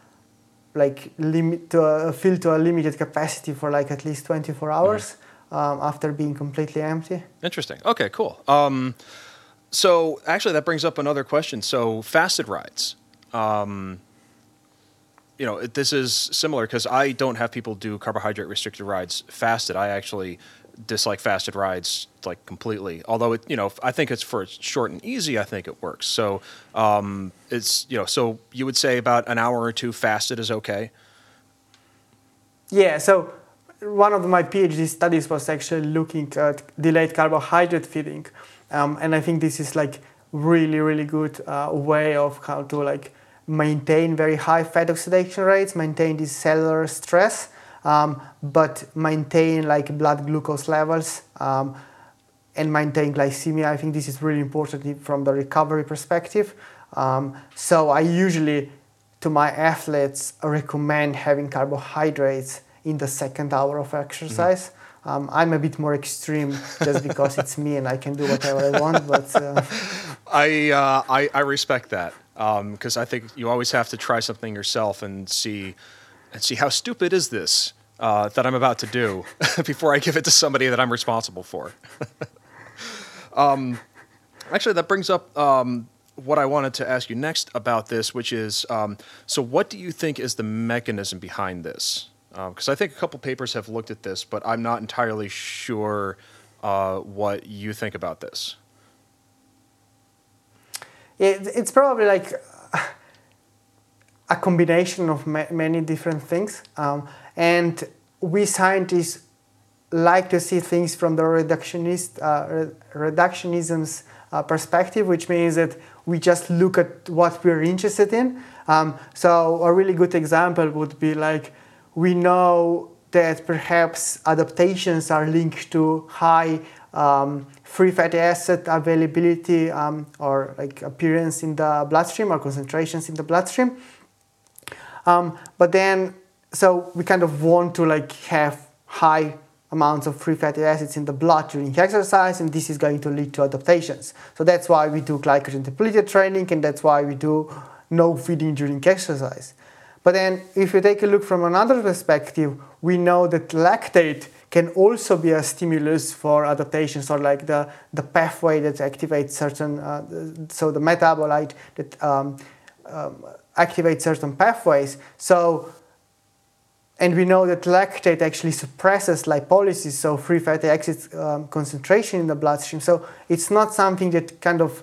like limit to a, fill to a limited capacity for like at least 24 hours mm-hmm. um, after being completely empty. Interesting. Okay, cool. Um, so actually, that brings up another question. So fasted rides. Um, you know, this is similar because I don't have people do carbohydrate restricted rides fasted. I actually dislike fasted rides like completely. Although it, you know, I think it's for short and easy. I think it works. So um, it's you know, so you would say about an hour or two fasted is okay. Yeah. So one of my PhD studies was actually looking at delayed carbohydrate feeding, um, and I think this is like really really good uh, way of how to like maintain very high fat oxidation rates, maintain this cellular stress um, but maintain like blood glucose levels um, and maintain glycemia. I think this is really important from the recovery perspective. Um, so I usually, to my athletes, recommend having carbohydrates in the second hour of exercise. Mm. Um, I'm a bit more extreme just because it's me and I can do whatever I want. But uh... I, uh, I, I respect that because um, I think you always have to try something yourself and see and see how stupid is this uh, that I'm about to do before I give it to somebody that I'm responsible for. um, actually, that brings up um, what I wanted to ask you next about this, which is um, so what do you think is the mechanism behind this? Because um, I think a couple papers have looked at this, but I'm not entirely sure uh, what you think about this. It, it's probably like a combination of ma- many different things. Um, and we scientists like to see things from the reductionist uh, reductionism's uh, perspective, which means that we just look at what we're interested in. Um, so a really good example would be like we know that perhaps adaptations are linked to high um, free fatty acid availability um, or like appearance in the bloodstream or concentrations in the bloodstream. Um, but then, so we kind of want to like have high amounts of free fatty acids in the blood during exercise, and this is going to lead to adaptations. So that's why we do glycogen depleted training, and that's why we do no feeding during exercise. But then, if you take a look from another perspective, we know that lactate can also be a stimulus for adaptations or like the, the pathway that activates certain, uh, so the metabolite that um, um, activates certain pathways. So, and we know that lactate actually suppresses lipolysis, so free fatty acid um, concentration in the bloodstream. So it's not something that kind of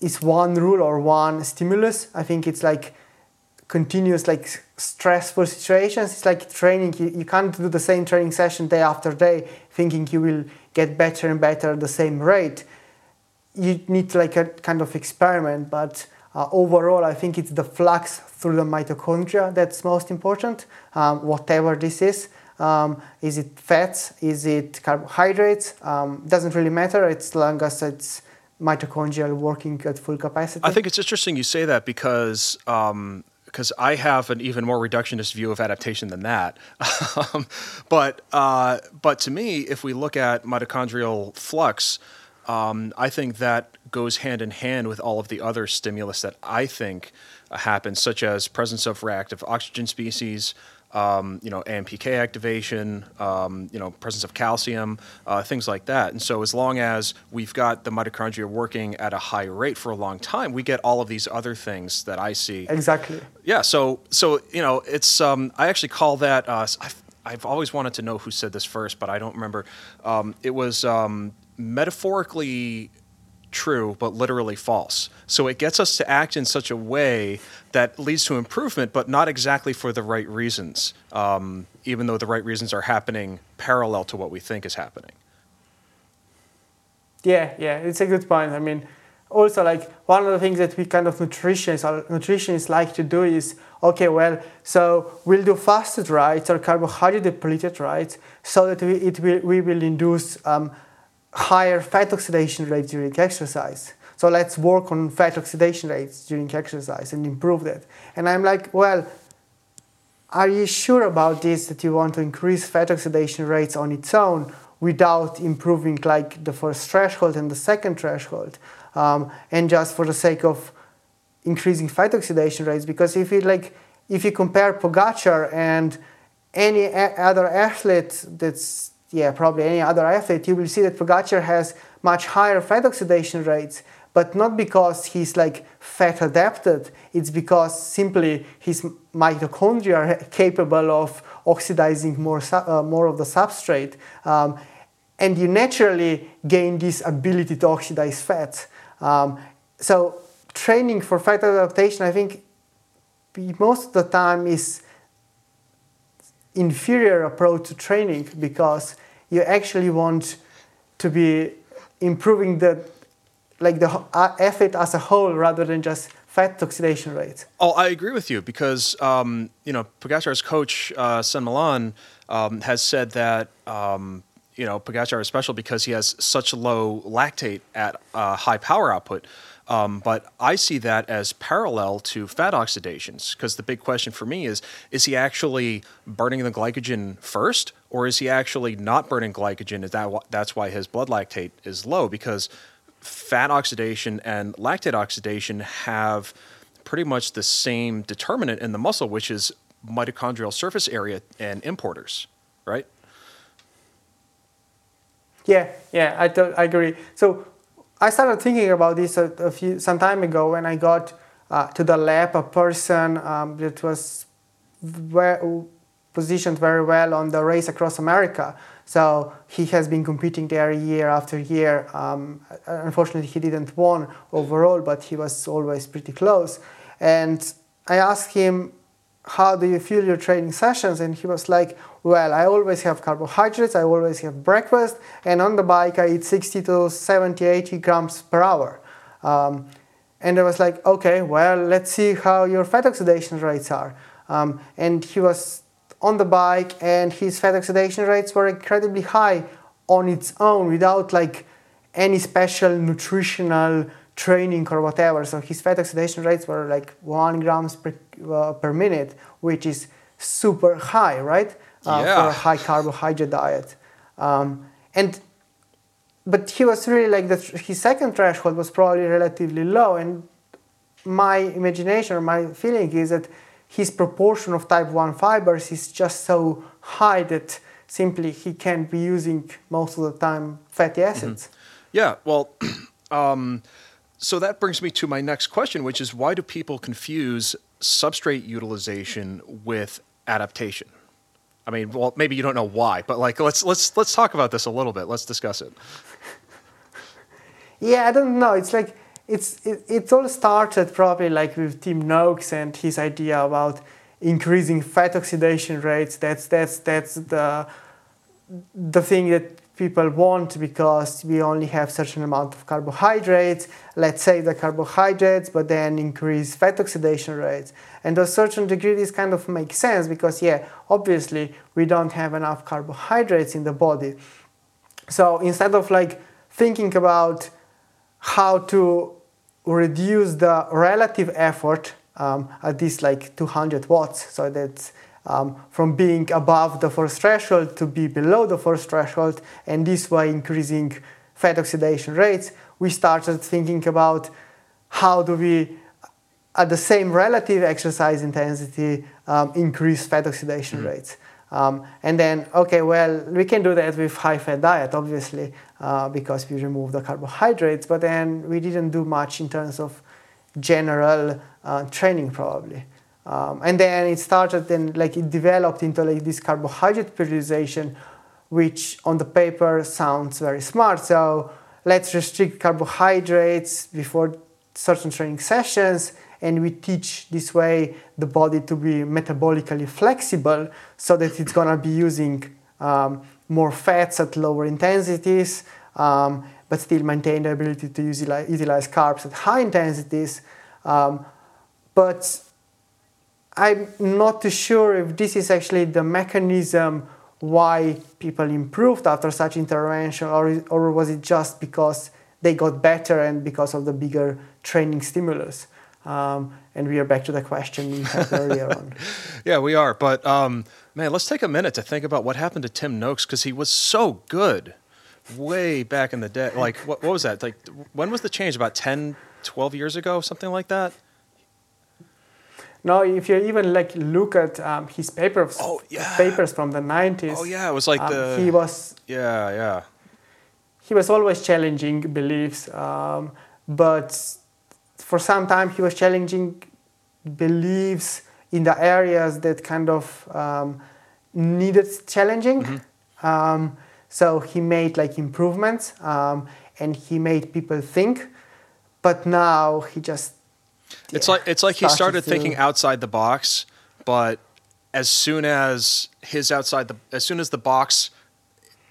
is one rule or one stimulus. I think it's like continuous like stressful situations. It's like training. You, you can't do the same training session day after day thinking you will get better and better at the same rate. You need to like a kind of experiment but uh, overall i think it's the flux through the mitochondria that's most important. Um, whatever this is um, is it fats? Is it carbohydrates? Um, doesn't really matter. As long as it's mitochondrial working at full capacity. I think it's interesting you say that because um, because I have an even more reductionist view of adaptation than that. um, but uh, but to me, if we look at mitochondrial flux, um, I think that goes hand in hand with all of the other stimulus that I think happens, such as presence of reactive oxygen species, um, you know, AMPK activation, um, you know, presence of calcium, uh, things like that. And so, as long as we've got the mitochondria working at a high rate for a long time, we get all of these other things that I see. Exactly. Yeah. So, so you know, it's um, I actually call that. Uh, I've, I've always wanted to know who said this first, but I don't remember. Um, it was um, metaphorically true, but literally false. So it gets us to act in such a way that leads to improvement, but not exactly for the right reasons, um, even though the right reasons are happening parallel to what we think is happening. Yeah, yeah, it's a good point. I mean, also like one of the things that we kind of nutritionists or nutritionists like to do is okay, well, so we'll do fasted rites or carbohydrate depleted rites so that we, it will, we will induce um, higher fat oxidation rates during exercise. So let's work on fat oxidation rates during exercise and improve that. And I'm like, well, are you sure about this that you want to increase fat oxidation rates on its own without improving like the first threshold and the second threshold? Um, and just for the sake of increasing fat oxidation rates, because if you like, if you compare Pogacar and any other athlete that's yeah, probably any other athlete, you will see that Pogacar has much higher fat oxidation rates, but not because he's like fat adapted, it's because simply his mitochondria are capable of oxidizing more, uh, more of the substrate. Um, and you naturally gain this ability to oxidize fat. Um, so training for fat adaptation, I think most of the time is inferior approach to training because you actually want to be improving the like the effort as a whole rather than just fat oxidation rate. Oh, I agree with you because um, you know Pogacar's coach uh, San Millán um, has said that um, you know Pogacar is special because he has such low lactate at uh, high power output. Um, but I see that as parallel to fat oxidations because the big question for me is is he actually burning the glycogen first or is he actually not burning glycogen? Is that that's why his blood lactate is low because fat oxidation and lactate oxidation have pretty much the same determinant in the muscle, which is mitochondrial surface area and importers, right? Yeah, yeah, I, I agree. So I started thinking about this a, a few some time ago when I got uh, to the lab a person um, that was very, positioned very well on the race across America. So he has been competing there year after year. Um, unfortunately, he didn't win overall, but he was always pretty close. And I asked him, "How do you feel your training sessions?" And he was like, "Well, I always have carbohydrates. I always have breakfast, and on the bike I eat 60 to 70, 80 grams per hour." Um, and I was like, "Okay, well, let's see how your fat oxidation rates are." Um, and he was on the bike and his fat oxidation rates were incredibly high on its own without like any special nutritional training or whatever. So his fat oxidation rates were like one grams per, uh, per minute, which is super high, right? Uh, yeah. For a high carbohydrate diet. Um, and but he was really like the, his second threshold was probably relatively low and my imagination or my feeling is that his proportion of type 1 fibers is just so high that simply he can't be using most of the time fatty mm-hmm. acids. Mm-hmm. Yeah, well, um, so that brings me to my next question, which is why do people confuse substrate utilization with adaptation? I mean, well, maybe you don't know why, but like let's let's let's talk about this a little bit. Let's discuss it. yeah, I don't know. It's like it's it, it all started probably like with Tim Noakes and his idea about increasing fat oxidation rates. That's that's that's the the thing that people want because we only have certain amount of carbohydrates. Let's say the carbohydrates, but then increase fat oxidation rates. And to a certain degree, this kind of makes sense because yeah, obviously we don't have enough carbohydrates in the body. So instead of like thinking about how to reduce the relative effort um, at this like 200 watts so that um, from being above the force threshold to be below the force threshold and this way increasing fat oxidation rates we started thinking about how do we at the same relative exercise intensity um, increase fat oxidation mm-hmm. rates um, and then, okay, well, we can do that with high fat diet, obviously, uh, because we remove the carbohydrates, but then we didn't do much in terms of general uh, training, probably. Um, and then it started and like it developed into like this carbohydrate periodization, which on the paper sounds very smart. So let's restrict carbohydrates before certain training sessions and we teach this way the body to be metabolically flexible so that it's going to be using um, more fats at lower intensities um, but still maintain the ability to use, utilize carbs at high intensities. Um, but i'm not too sure if this is actually the mechanism why people improved after such intervention or, or was it just because they got better and because of the bigger training stimulus um, and we are back to the question we had earlier on. Yeah, we are. But um, man, let's take a minute to think about what happened to Tim Noakes because he was so good way back in the day. Like, what, what was that? Like, when was the change? About 10, 12 years ago, something like that? No, if you even like look at um, his papers, oh, yeah. papers from the 90s. Oh, yeah, it was like um, the. He was. Yeah, yeah. He was always challenging beliefs, um, but for some time he was challenging beliefs in the areas that kind of um, needed challenging. Mm-hmm. Um, so he made like improvements um, and he made people think. But now he just it's yeah, like it's like he started to... thinking outside the box, but as soon as his outside the as soon as the box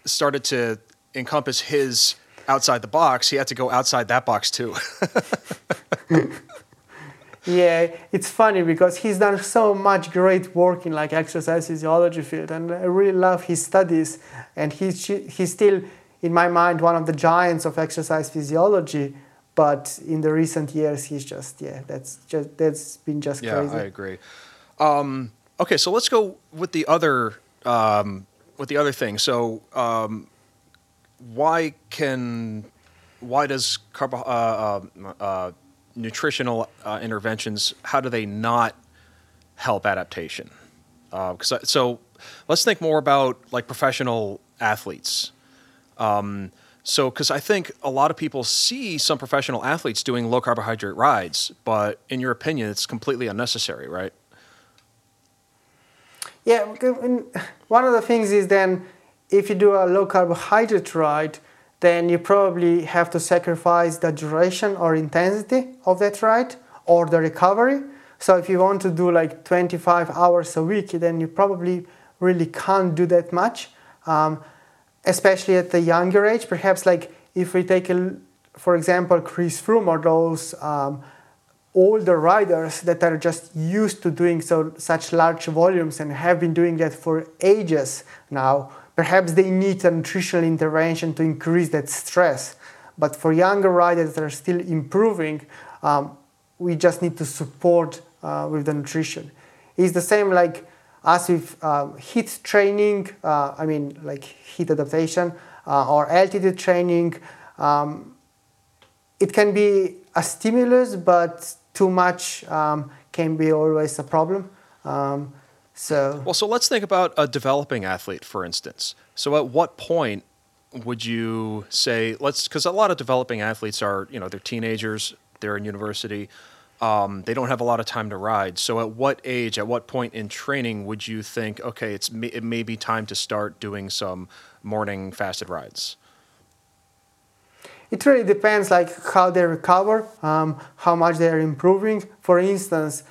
started to encompass his outside the box, he had to go outside that box too. yeah, it's funny because he's done so much great work in like exercise physiology field, and I really love his studies. And he's he's still, in my mind, one of the giants of exercise physiology. But in the recent years, he's just yeah, that's just that's been just yeah, crazy. Yeah, I agree. Um, okay, so let's go with the other um, with the other thing. So um, why can why does carbo, uh, uh, uh, nutritional uh, interventions how do they not help adaptation? Because uh, so let's think more about like professional athletes. Um, So, because I think a lot of people see some professional athletes doing low carbohydrate rides, but in your opinion, it's completely unnecessary, right? Yeah, one of the things is then if you do a low carbohydrate ride, then you probably have to sacrifice the duration or intensity of that ride or the recovery. So if you want to do like 25 hours a week, then you probably really can't do that much, um, especially at the younger age. Perhaps like if we take a, for example, Chris Froome or those um, older riders that are just used to doing so such large volumes and have been doing that for ages now. Perhaps they need a nutritional intervention to increase that stress. But for younger riders that are still improving, um, we just need to support uh, with the nutrition. It's the same like as with uh, HIIT training, uh, I mean like heat adaptation uh, or altitude training. Um, it can be a stimulus, but too much um, can be always a problem. Um, so well, so let's think about a developing athlete, for instance. So at what point would you say let's because a lot of developing athletes are you know they're teenagers, they're in university um, they don't have a lot of time to ride. So, at what age, at what point in training would you think, okay, it's it may be time to start doing some morning fasted rides? It really depends, like how they recover, um, how much they are improving. For instance,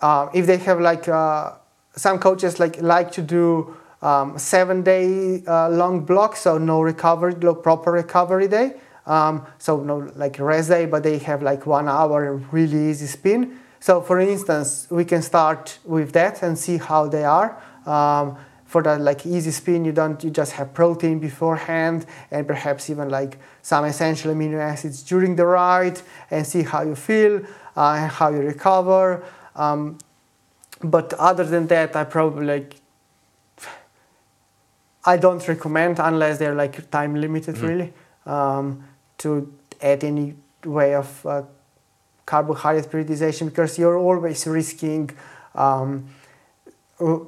uh, if they have like uh, some coaches like like to do um, seven day uh, long blocks, so no recovery, no proper recovery day. Um, so no like rest day, but they have like one hour really easy spin. So for instance, we can start with that and see how they are. Um, for that like easy spin, you don't you just have protein beforehand and perhaps even like some essential amino acids during the ride and see how you feel uh, and how you recover. Um, but other than that, I probably like I don't recommend unless they're like time limited mm-hmm. really. Um, to add any way of uh, carbohydrate periodization because you're always risking um, uh,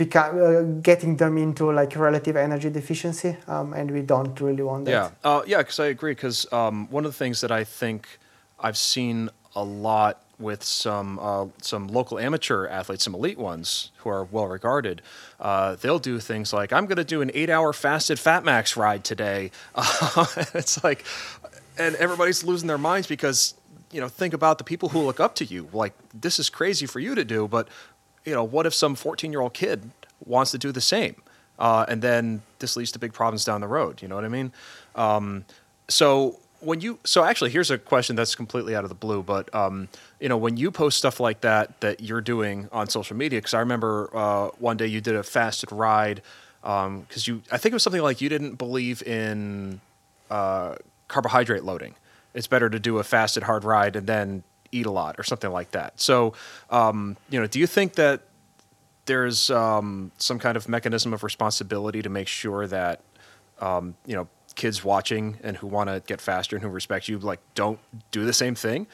uh, getting them into like relative energy deficiency, um, and we don't really want that. Yeah, uh, yeah, because I agree. Because um, one of the things that I think I've seen a lot with some uh, some local amateur athletes, some elite ones who are well regarded. Uh, they'll do things like, "I'm going to do an eight-hour fasted Fat Max ride today." Uh, it's like, and everybody's losing their minds because you know think about the people who look up to you. Like this is crazy for you to do, but you know what if some 14-year-old kid wants to do the same, uh, and then this leads to big problems down the road. You know what I mean? Um, so when you so actually here's a question that's completely out of the blue but um, you know when you post stuff like that that you're doing on social media because i remember uh, one day you did a fasted ride because um, you i think it was something like you didn't believe in uh, carbohydrate loading. It's better to do a fasted hard ride and then eat a lot or something like that. So um, you know do you think that there's um, some kind of mechanism of responsibility to make sure that um, you know kids watching and who want to get faster and who respect you like don't do the same thing?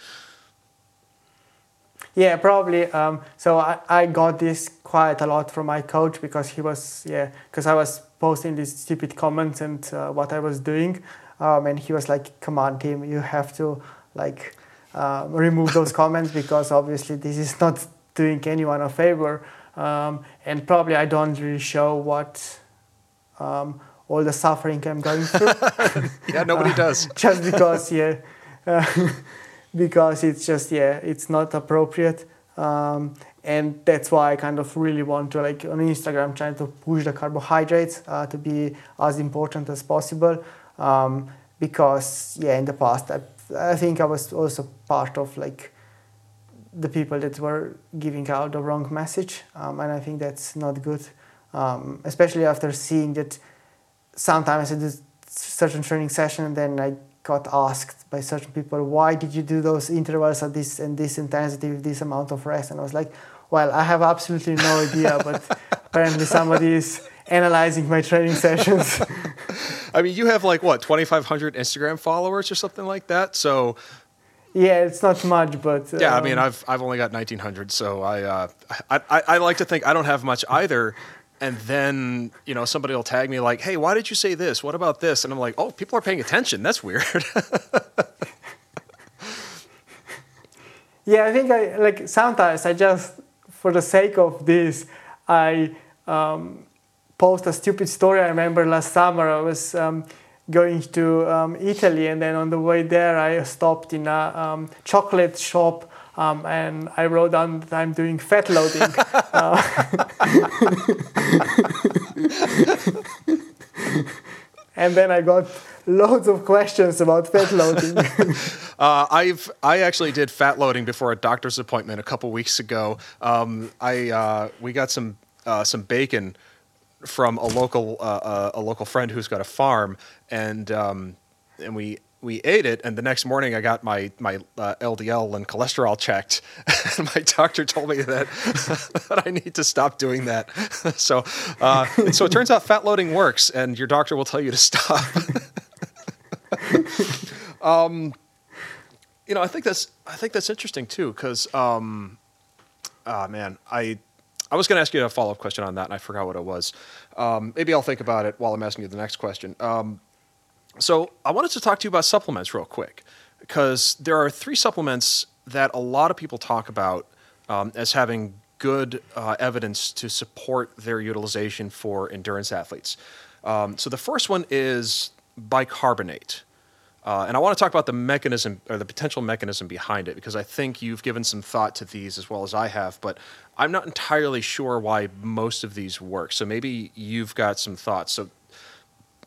Yeah probably um, so I, I got this quite a lot from my coach because he was yeah because i was posting these stupid comments and uh, what i was doing um, and he was like come on Tim you have to like uh, remove those comments because obviously this is not doing anyone a favor. Um, and probably i don't really show what um, all the suffering I'm going through. yeah, nobody uh, does. just because, yeah, uh, because it's just yeah, it's not appropriate. Um, and that's why I kind of really want to like on Instagram trying to push the carbohydrates uh, to be as important as possible. Um, because yeah, in the past I, I think I was also part of like the people that were giving out the wrong message, um, and I think that's not good. Um, especially after seeing that sometimes I do certain training session and then I got asked by certain people, why did you do those intervals at this and this intensity with this amount of rest? And I was like, well, I have absolutely no idea, but apparently somebody is analyzing my training sessions. I mean, you have like what, 2,500 Instagram followers or something like that? So. Yeah, it's not much, but um, yeah, I mean, um, I've I've only got 1,900, so I, uh, I I I like to think I don't have much either, and then you know somebody will tag me like, "Hey, why did you say this? What about this?" And I'm like, "Oh, people are paying attention. That's weird." yeah, I think I like sometimes I just for the sake of this I um, post a stupid story. I remember last summer I was. Um, going to um, Italy, and then on the way there, I stopped in a um, chocolate shop um, and I wrote down that I'm doing fat loading. uh, and then I got loads of questions about fat loading. uh, I've I actually did fat loading before a doctor's appointment a couple weeks ago. Um, I uh, we got some uh, some bacon from a local uh, uh, a local friend who's got a farm, and um, and we we ate it, and the next morning I got my my uh, LDL and cholesterol checked, and my doctor told me that that I need to stop doing that. so uh, so it turns out fat loading works, and your doctor will tell you to stop. um, you know, I think that's I think that's interesting too, because um, oh man, I I was going to ask you a follow up question on that, and I forgot what it was. Um, maybe I'll think about it while I'm asking you the next question. Um, so I wanted to talk to you about supplements real quick because there are three supplements that a lot of people talk about um, as having good uh, evidence to support their utilization for endurance athletes. Um, so the first one is bicarbonate. Uh, and I want to talk about the mechanism or the potential mechanism behind it because I think you've given some thought to these as well as I have, but I'm not entirely sure why most of these work. So maybe you've got some thoughts. So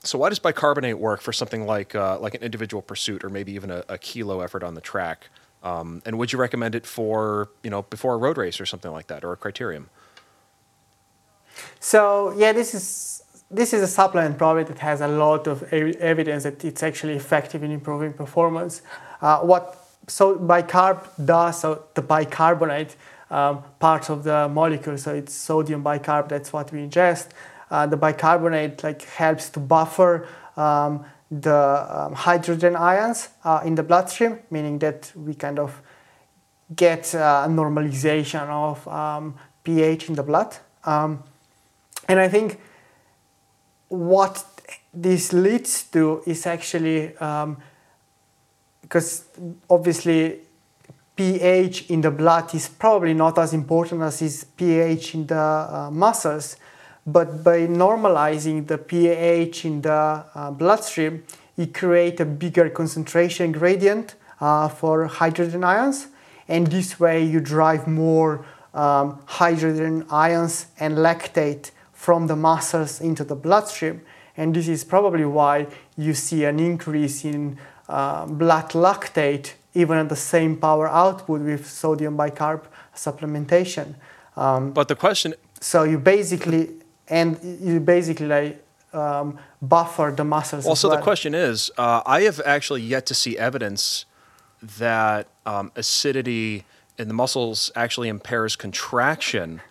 so why does bicarbonate work for something like uh, like an individual pursuit or maybe even a, a kilo effort on the track? Um, and would you recommend it for you know before a road race or something like that or a criterium? So yeah, this is this is a supplement probably that has a lot of evidence that it's actually effective in improving performance. Uh, what so bicarb does so the bicarbonate um, part of the molecule, so it's sodium bicarb. That's what we ingest. Uh, the bicarbonate like helps to buffer um, the um, hydrogen ions uh, in the bloodstream, meaning that we kind of get uh, a normalization of um, pH in the blood. Um, and I think what this leads to is actually because um, obviously pH in the blood is probably not as important as is pH in the uh, muscles. But by normalizing the pH in the uh, bloodstream, you create a bigger concentration gradient uh, for hydrogen ions. And this way you drive more um, hydrogen ions and lactate from the muscles into the bloodstream. And this is probably why you see an increase in uh, blood lactate even at the same power output with sodium bicarb supplementation. Um, but the question. So you basically and you basically like um, buffer the muscles. Well, so well. the question is, uh, I have actually yet to see evidence that um, acidity in the muscles actually impairs contraction.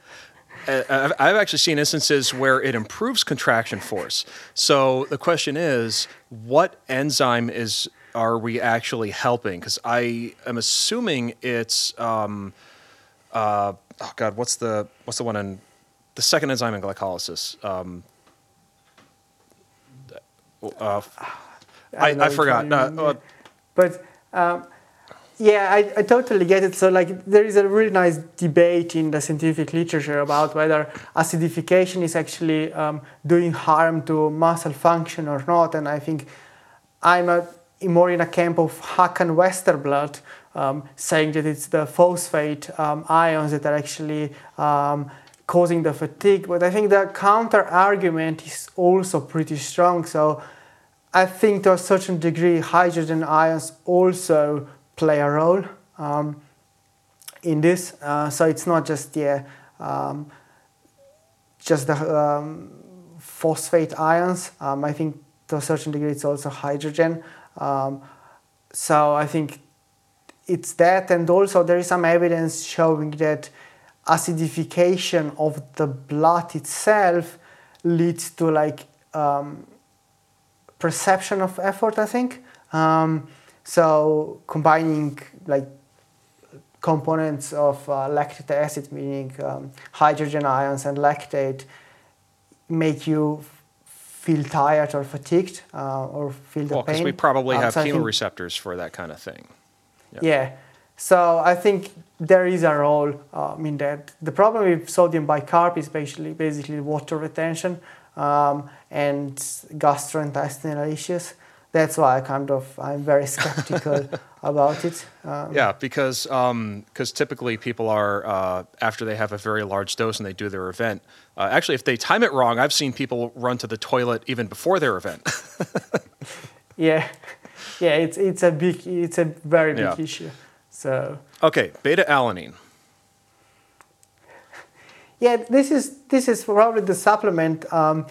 Uh, I've actually seen instances where it improves contraction force. So the question is, what enzyme is are we actually helping? Because I am assuming it's um, uh, oh god, what's the what's the one in the second enzyme in glycolysis. Um, uh, I, I, I forgot. No, uh, but um, yeah, I, I totally get it. So like there is a really nice debate in the scientific literature about whether acidification is actually um, doing harm to muscle function or not. And I think I'm a, more in a camp of Hakan Westerblad, um, saying that it's the phosphate um, ions that are actually um, causing the fatigue. But I think the counter argument is also pretty strong. So I think to a certain degree, hydrogen ions also play a role um, in this. Uh, so it's not just yeah, um, just the um, phosphate ions. Um, I think to a certain degree, it's also hydrogen. Um, so I think it's that, and also there is some evidence showing that acidification of the blood itself leads to like um, perception of effort i think um, so combining like components of uh, lactic acid meaning um, hydrogen ions and lactate make you feel tired or fatigued uh, or feel the well, pain. because we probably Um, have so I think- chemoreceptors for that kind of thing. Yeah. yeah. So I think there is a role um, in that. The problem with sodium bicarb is basically basically water retention um, and gastrointestinal issues. That's why I kind of I'm very skeptical about it. Um, Yeah, because because typically people are uh, after they have a very large dose and they do their event. Uh, actually, if they time it wrong, I've seen people run to the toilet even before their event. yeah, yeah. It's it's a big it's a very big Yeah. issue. So okay, beta alanine. yeah, this is this is probably the supplement. Um,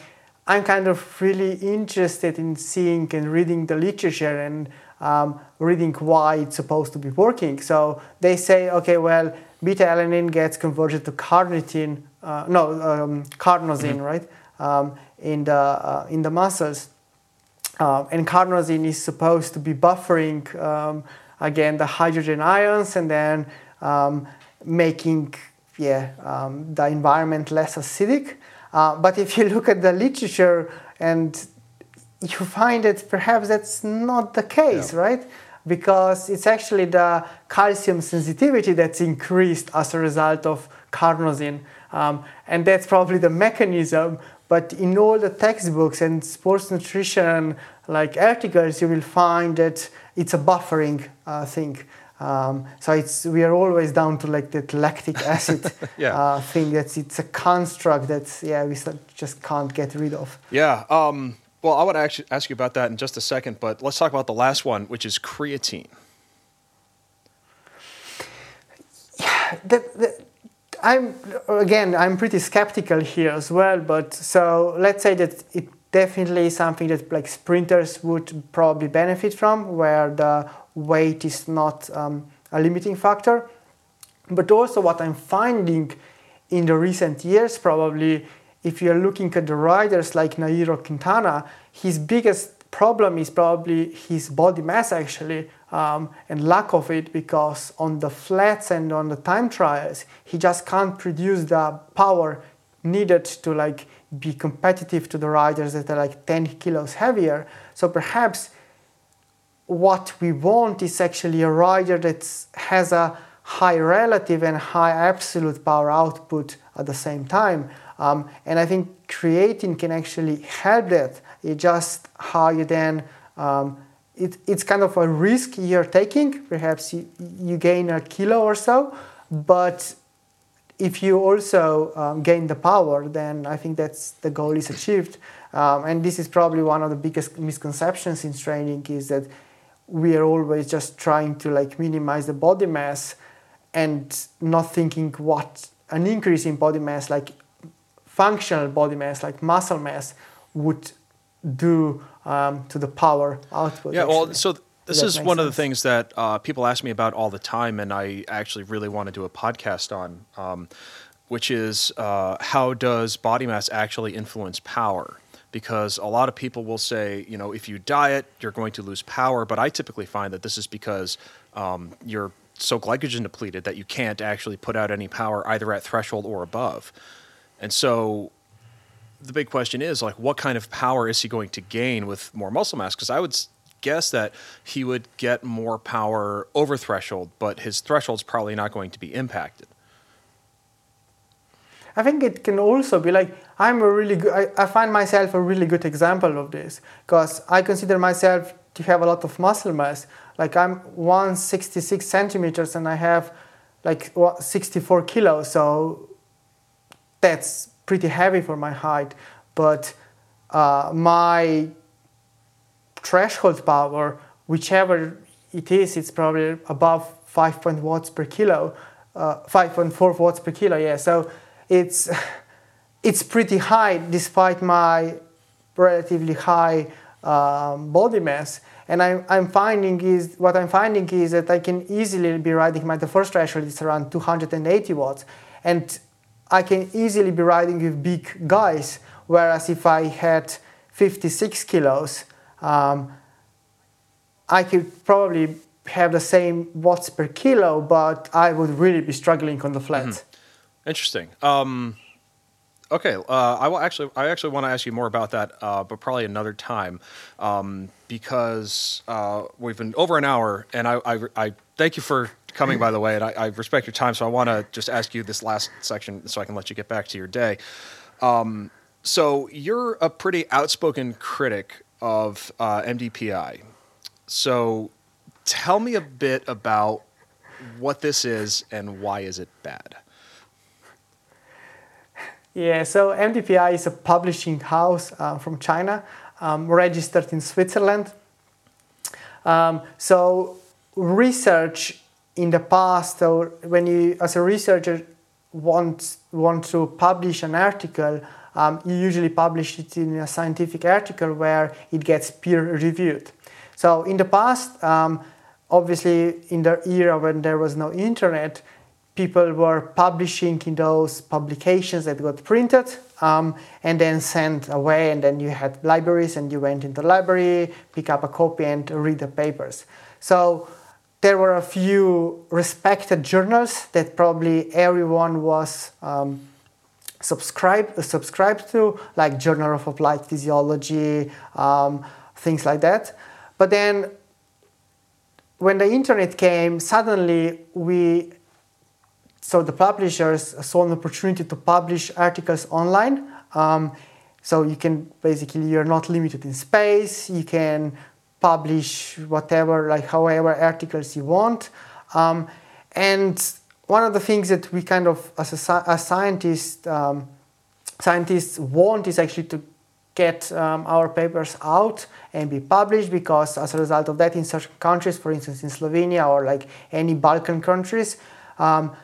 I'm kind of really interested in seeing and reading the literature and um, reading why it's supposed to be working. So they say, okay, well, beta alanine gets converted to carnitine, uh, no, um, carnosine, right, um, in the uh, in the muscles. Um, and carnosine is supposed to be buffering um, again the hydrogen ions and then um, making yeah um, the environment less acidic. Uh, but if you look at the literature and you find that perhaps that's not the case, Yeah. right? Because it's actually the calcium sensitivity that's increased as a result of carnosine. Um, and that's probably the mechanism. But in all the textbooks and sports nutrition like articles, you will find that it's a buffering uh, thing. Um, so it's we are always down to like that lactic acid Yeah. uh, thing. That's it's a construct that yeah we just can't get rid of. Yeah. Um, well, I would actually ask you about that in just a second, but let's talk about the last one, which is creatine. the, the, I'm again I'm pretty skeptical here as well. But so let's say that it definitely something that like sprinters would probably benefit from, where the weight is not um, a limiting factor. But also what I'm finding in the recent years, probably if you're looking at the riders like Nairo Quintana, his biggest problem is probably his body mass actually um, and lack of it because on the flats and on the time trials he just can't produce the power needed to like be competitive to the riders that are like 10 kilos heavier so perhaps what we want is actually a rider that has a high relative and high absolute power output at the same time. Um, and I think creatine can actually help that. It just how you then, um, it, it's kind of a risk you're taking. Perhaps you, you gain a kilo or so, but if you also um, gain the power, then I think that's the goal is achieved. Um, and this is probably one of the biggest misconceptions in training is that we are always just trying to like minimize the body mass and not thinking what an increase in body mass, like functional body mass, like muscle mass, would do um, to the power output. Yeah, well, so this is one of the things that uh, people ask me about all the time, and I actually really want to do a podcast on, um, which is uh, how does body mass actually influence power? Because a lot of people will say, you know, if you diet, you're going to lose power, but I typically find that this is because um, you're so glycogen depleted that you can't actually put out any power either at threshold or above. And so the big question is like what kind of power is he going to gain with more muscle mass because i would guess that he would get more power over threshold but his threshold's probably not going to be impacted I think it can also be like I'm a really good. I, I find myself a really good example of this because I consider myself to have a lot of muscle mass. Like I'm 166 centimeters and I have like what, 64 kilos, so that's pretty heavy for my height. But uh, my threshold power, whichever it is, it's probably above 5. watts per kilo, uh, 5.4 watts per kilo. Yeah, so it's it's pretty high despite my relatively high um, body mass. And I'm, I'm finding is what I'm finding is that I can easily be riding my the first threshold is around 280 watts, and I can easily be riding with big guys. Whereas if I had 56 kilos, um, I could probably have the same watts per kilo, but I would really be struggling on the flats. interesting um, Okay, uh, I will actually. I actually want to ask you more about that, uh, but probably another time, um, because uh, we've been over an hour, and I, I, I, thank you for coming, by the way, and I, I respect your time. So I want to just ask you this last section, so I can let you get back to your day. Um, so you're a pretty outspoken critic of uh, MDPI. So tell me a bit about what this is and why is it bad. Yeah, so MDPI is a publishing house uh, from China, um, registered in Switzerland. Um, so research in the past, or when you, as a researcher, want want to publish an article, um, you usually publish it in a scientific article where it gets peer reviewed. So in the past, um, obviously in the era when there was no internet, people were publishing in those publications that got printed um, and then sent away and then you had libraries and you went into the library pick up a copy and read the papers so there were a few respected journals that probably everyone was um, subscribed subscribed to like journal of applied physiology um, things like that but then when the internet came suddenly we so the publishers saw an opportunity to publish articles online. Um, so you can basically you're not limited in space. You can publish whatever, like however articles you want. Um, and one of the things that we kind of, as a as scientists, um, scientists want is actually to get um, our papers out and be published because as a result of that in certain countries, for instance in Slovenia or like any Balkan countries, um,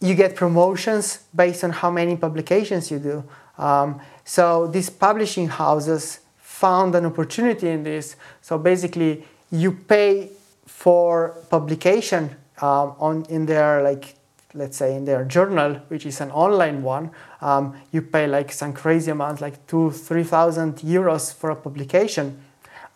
you get promotions based on how many publications you do. Um, so these publishing houses found an opportunity in this. So basically, you pay for publication um, on in their like let's say in their journal, which is an online one. Um, you pay like some crazy amount, like two three thousand euros for a publication,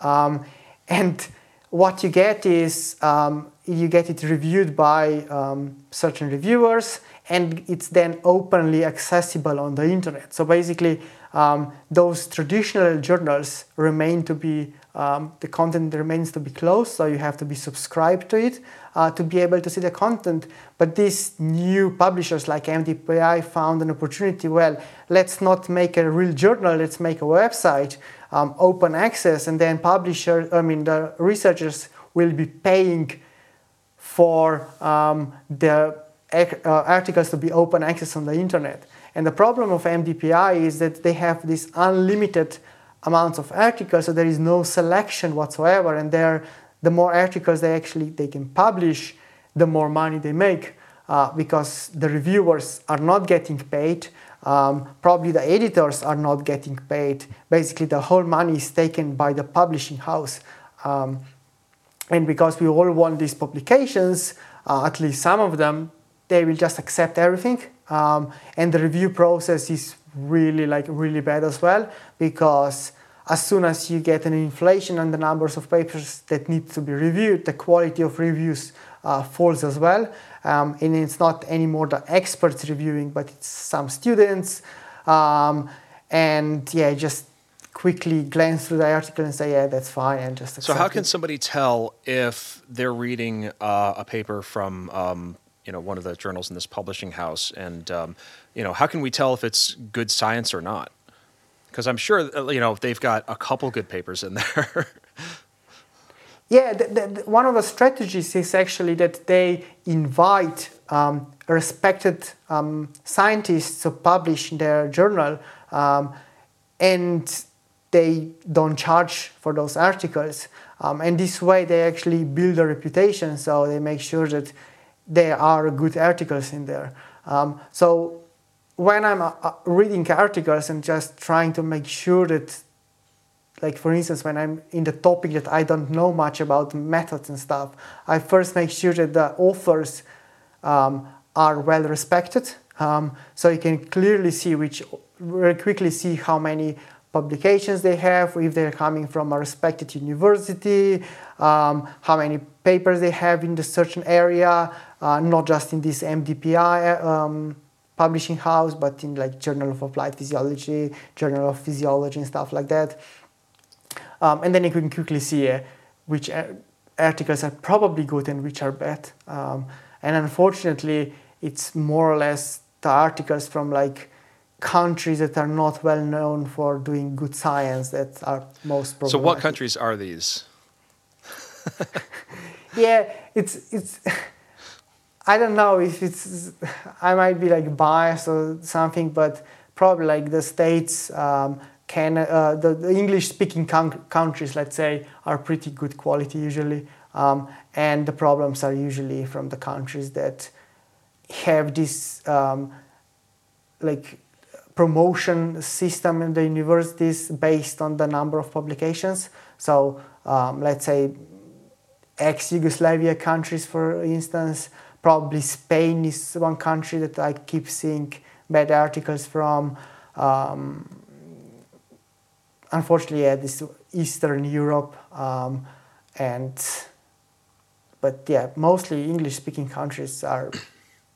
um, and what you get is um, you get it reviewed by um, certain reviewers and it's then openly accessible on the internet. So basically, um, those traditional journals remain to be, um, the content remains to be closed, so you have to be subscribed to it uh, to be able to see the content. But these new publishers like MDPI found an opportunity well, let's not make a real journal, let's make a website, um, open access, and then publishers, I mean, the researchers will be paying for um, the uh, articles to be open access on the internet. And the problem of MDPI is that they have this unlimited amounts of articles, so there is no selection whatsoever. And the more articles they actually they can publish, the more money they make uh, because the reviewers are not getting paid. Um, probably the editors are not getting paid. Basically, the whole money is taken by the publishing house. Um, and because we all want these publications, uh, at least some of them, they will just accept everything. Um, and the review process is really like really bad as well because as soon as you get an inflation on the numbers of papers that need to be reviewed, the quality of reviews uh, falls as well. Um, and it's not anymore the experts reviewing, but it's some students. Um, and yeah, just quickly glance through the article and say, yeah, that's fine, and just So, how can it. somebody tell if they're reading uh, a paper from um, you know one of the journals in this publishing house, and um, you know how can we tell if it's good science or not? Because I'm sure uh, you know they've got a couple good papers in there. yeah, the, the, one of the strategies is actually that they invite um, respected um, scientists to publish in their journal, um, and they don't charge for those articles. Um, and this way they actually build a reputation, so they make sure that there are good articles in there. Um, so when I'm uh, uh, reading articles and just trying to make sure that, like for instance, when I'm in the topic that I don't know much about methods and stuff, I first make sure that the authors um, are well respected. Um, so you can clearly see which, very quickly see how many publications they have, if they're coming from a respected university, um, how many papers they have in the certain area, uh, not just in this MDPI um, publishing house, but in like Journal of Applied Physiology, Journal of Physiology, and stuff like that. Um, and then you can quickly see uh, which articles are probably good and which are bad. Um, and unfortunately, it's more or less the articles from like countries that are not well known for doing good science that are most So, what countries are these? yeah, it's it's. I don't know if it's. I might be like biased or something, but probably like the states, um, can uh, the, the English-speaking countries, let's say, are pretty good quality usually, um, and the problems are usually from the countries that have this um, like promotion system in the universities based on the number of publications. So um, let's say ex-Yugoslavia countries, for instance, probably Spain is one country that I keep seeing bad articles from. Um, unfortunately, yeah, this Eastern Europe um, and but yeah, mostly English-speaking countries are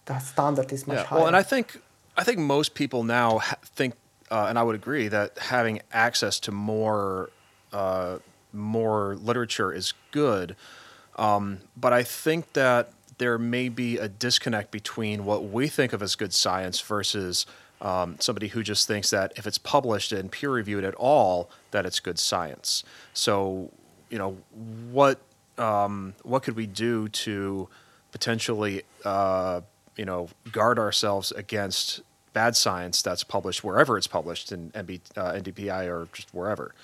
the standard is much yeah, higher. Well, and I think I think most people now think, uh, and I would agree that having access to more uh, more literature is good. Um, but I think that there may be a disconnect between what we think of as good science versus um, somebody who just thinks that if it's published and peer reviewed at all, that it's good science. So, you know, what um, what could we do to potentially, uh, you know, guard ourselves against bad science that's published wherever it's published in NB, uh, NDPI or just wherever.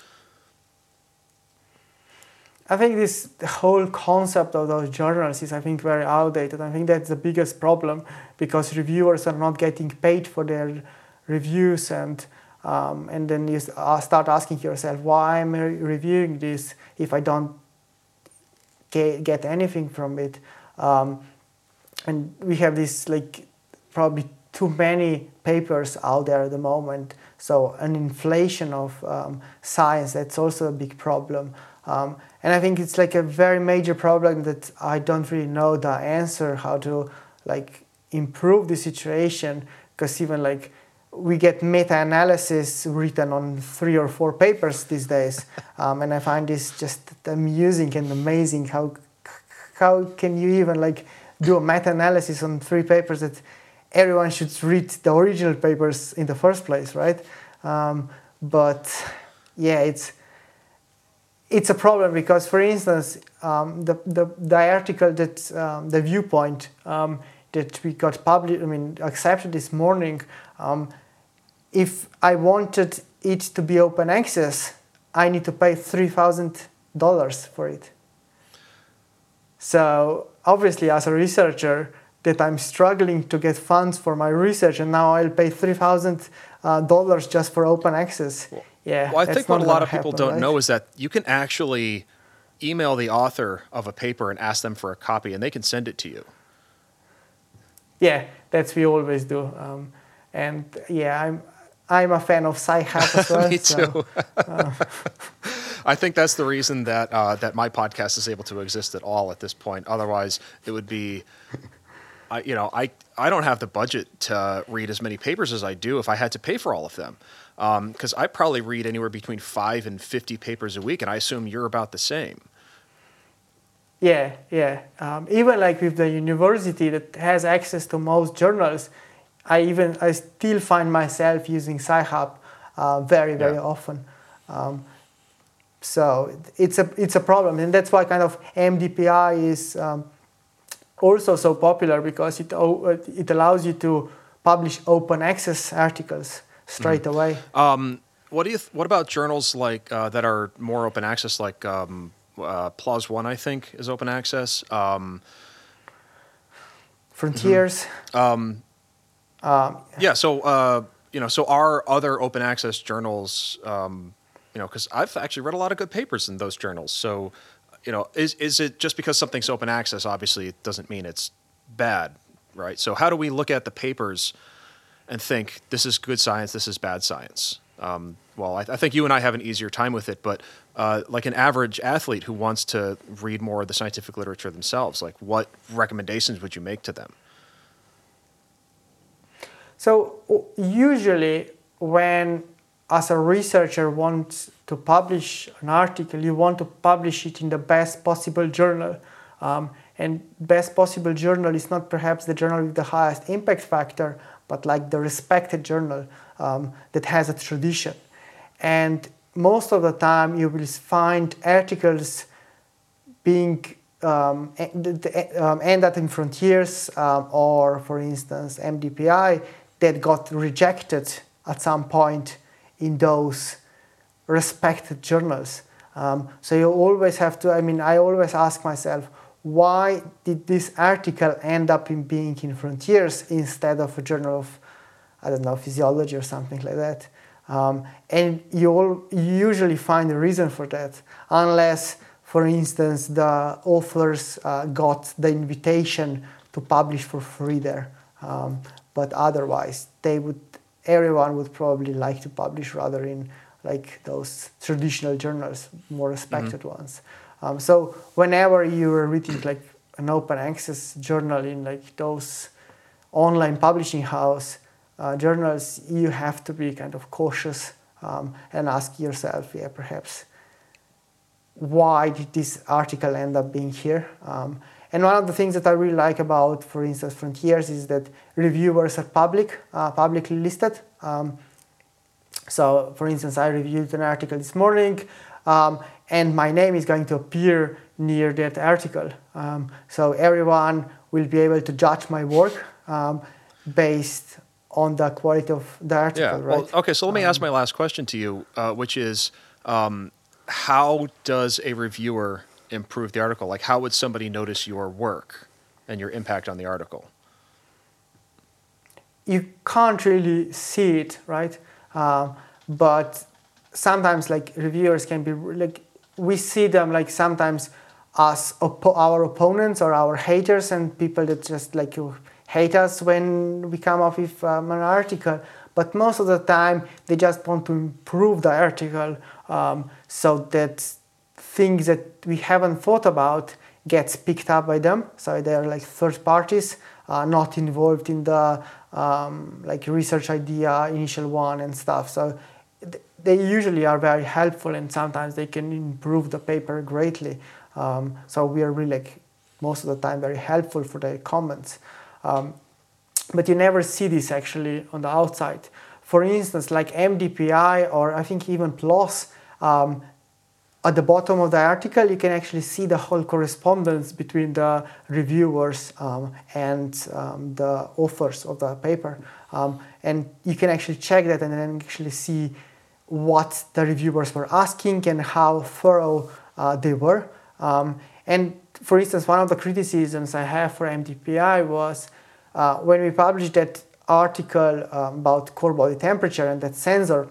I think this whole concept of those journals is, I think, very outdated. I think that's the biggest problem because reviewers are not getting paid for their reviews, and um, and then you uh, start asking yourself, why am I reviewing this if I don't get, anything from it? Um, and we have this like probably too many papers out there at the moment. So an inflation of um, science that's also a big problem. Um, and I think it's like a very major problem that I don't really know the answer how to like improve the situation because even like we get meta-analysis written on three or four papers these days, um, and I find this just amusing and amazing. How how can you even like do a meta-analysis on three papers that everyone should read the original papers in the first place, right? Um, but yeah, it's it's a problem because, for instance, um, the, the, the article that um, the viewpoint um, that we got published, I mean, accepted this morning, um, if I wanted it to be open access, I need to pay three thousand dollars for it. So obviously, as a researcher, that I'm struggling to get funds for my research, and now I'll pay three thousand uh, dollars just for open access. Yeah. Well, I think what a lot of people happen, don't right? know is that you can actually email the author of a paper and ask them for a copy, and they can send it to you. Yeah, that's we always do, um, and yeah, I'm I'm a fan of Sci-Hub as well. Me too. So, uh, I think that's the reason that uh, that my podcast is able to exist at all at this point. Otherwise, it would be I, you know, I, I don't have the budget to read as many papers as I do if I had to pay for all of them. Because um, I probably read anywhere between five and 50 papers a week, and I assume you're about the same. Yeah, yeah. Um, even like with the university that has access to most journals, I even I still find myself using Sci-Hub uh, very very yeah. often. Um, so it's a it's a problem, and that's why kind of MDPI is um, also so popular because it, it allows you to publish open access articles straight mm. away. Um, what do you? Th- what about journals like uh, that are more open access, like um, uh, PLOS One? I think is open access. Um, Frontiers. Mm-hmm. Um, um, yeah. So uh, you know, so are other open access journals? Um, you know, because I've actually read a lot of good papers in those journals. So you know, is is it just because something's open access? Obviously, it doesn't mean it's bad, right? So how do we look at the papers and think this is good science, this is bad science? Um, well, I, I, think you and I have an easier time with it, but uh, like an average athlete who wants to read more of the scientific literature themselves, like what recommendations would you make to them? so usually when as a researcher wants to publish an article, you want to publish it in the best possible journal. Um, and best possible journal is not perhaps the journal with the highest impact factor, but like the respected journal um, that has a tradition. And most of the time, you will find articles being um, um, end up in Frontiers um, or, for instance, MDPI that got rejected at some point in those respected journals. Um, so you always have to, I mean, I always ask myself, why did this article end up in being in Frontiers instead of a journal of, I don't know, physiology or something like that? Um, and you all usually find a reason for that, unless, for instance, the authors uh, got the invitation to publish for free there. Um, but otherwise, they would, everyone would probably like to publish rather in like those traditional journals, more respected mm-hmm. ones. Um, so whenever you are reading like an open access journal in like those online publishing house uh, journals, you have to be kind of cautious um, and ask yourself, yeah, perhaps why did this article end up being here? Um, and one of the things that I really like about, for instance, Frontiers is that reviewers are public, uh, publicly listed. Um, so, for instance, I reviewed an article this morning, um, and my name is going to appear near that article. Um, so everyone will be able to judge my work um, based on the quality of the article. Yeah. Right? Well, okay. So let me ask um, my last question to you, uh, which is, um, how does a reviewer improve the article? Like, how would somebody notice your work and your impact on the article? You can't really see it, right? Uh, but sometimes like reviewers can be like we see them like sometimes as our opponents or our haters and people that just like you hate us when we come up with um, an article. But most of the time they just want to improve the article um, so that things that we haven't thought about gets picked up by them. So they're like third parties uh, not involved in the um, like research idea initial one and stuff. So they usually are very helpful and sometimes they can improve the paper greatly. Um, so we are really like, most of the time very helpful for their comments. Um, but you never see this actually on the outside. For instance, like MDPI or I think even PLOS, um, at the bottom of the article, you can actually see the whole correspondence between the reviewers um, and um, the authors of the paper. Um, and you can actually check that and then actually see what the reviewers were asking and how thorough uh, they were. Um, and for instance, one of the criticisms I have for MDPI was uh, when we published that article um, about core body temperature and that sensor.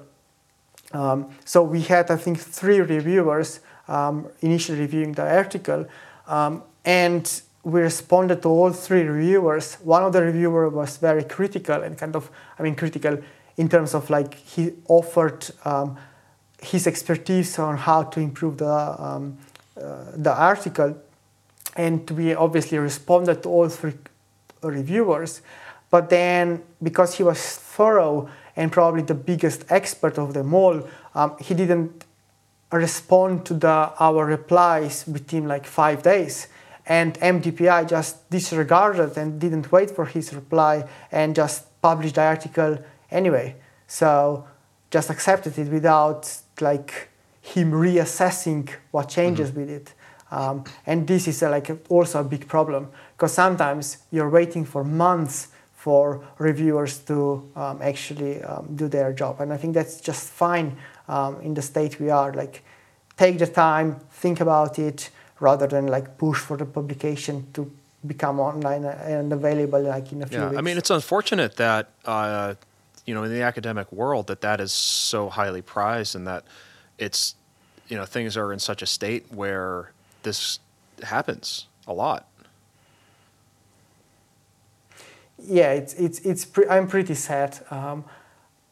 Um, so we had, I think, three reviewers um, initially reviewing the article, um, and we responded to all three reviewers. One of the reviewers was very critical and kind of, I mean, critical in terms of like he offered um, his expertise on how to improve the um, uh, the article, and we obviously responded to all three reviewers. But then, because he was thorough and probably the biggest expert of them all, um, he didn't respond to the our replies within like five days. And MDPI just disregarded and didn't wait for his reply and just published the article anyway. So just accepted it without like him reassessing what changes mm-hmm. with it. Um, and this is a, like a, also a big problem because sometimes you're waiting for months for reviewers to um, actually um, do their job. And I think that's just fine um, in the state we are. Like, take the time, think about it, rather than like push for the publication to become online and available like in a few yeah, weeks. I mean, it's unfortunate that. Uh, you know in the academic world that that is so highly prized and that it's you know things are in such a state where this happens a lot. Yeah it's it's it's pre- i'm pretty sad um,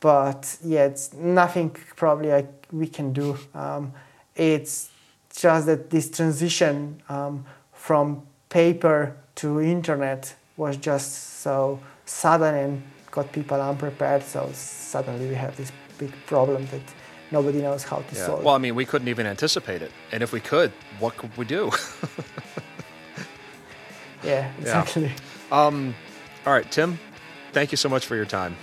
but yeah it's nothing probably I, we can do. Um, it's just that this transition um, from paper to internet was just so sudden and got people unprepared. So suddenly we have this big problem that nobody knows how to Yeah. solve. Well, I mean, we couldn't even anticipate it, and if we could, what could we do? yeah, exactly. Um, all right, Tim, thank you so much for your time.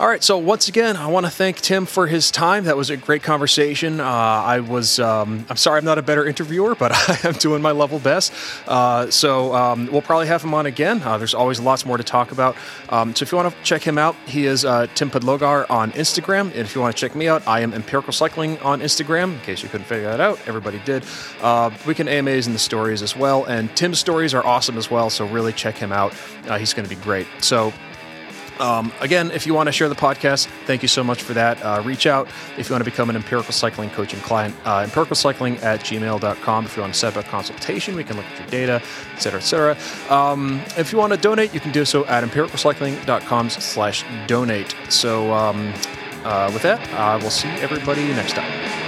All right, so once again, I want to thank Tim for his time. That was a great conversation. Uh, I was, um, I'm sorry I'm not a better interviewer, but I am doing my level best. Uh, so um, we'll probably have him on again. Uh, there's always lots more to talk about. Um, so if you want to check him out, he is uh, Tim Podlogar on Instagram. And if you want to check me out, I am Empirical Cycling on Instagram, in case you couldn't figure that out. Everybody did. Uh, can AMAs and the stories as well. And Tim's stories are awesome as well, so really check him out. Uh, he's going to be great. So um, again, if you want to share the podcast, thank you so much for that. Uh, reach out if you want to become an empirical cycling coaching client, uh, empiricalcycling at gmail.com. If you want to set up a consultation, we can look at your data, et cetera, et cetera. Um, if you want to donate, you can do so at empiricalcycling.com slash donate. So um, uh, with that, uh, we'll see everybody next time.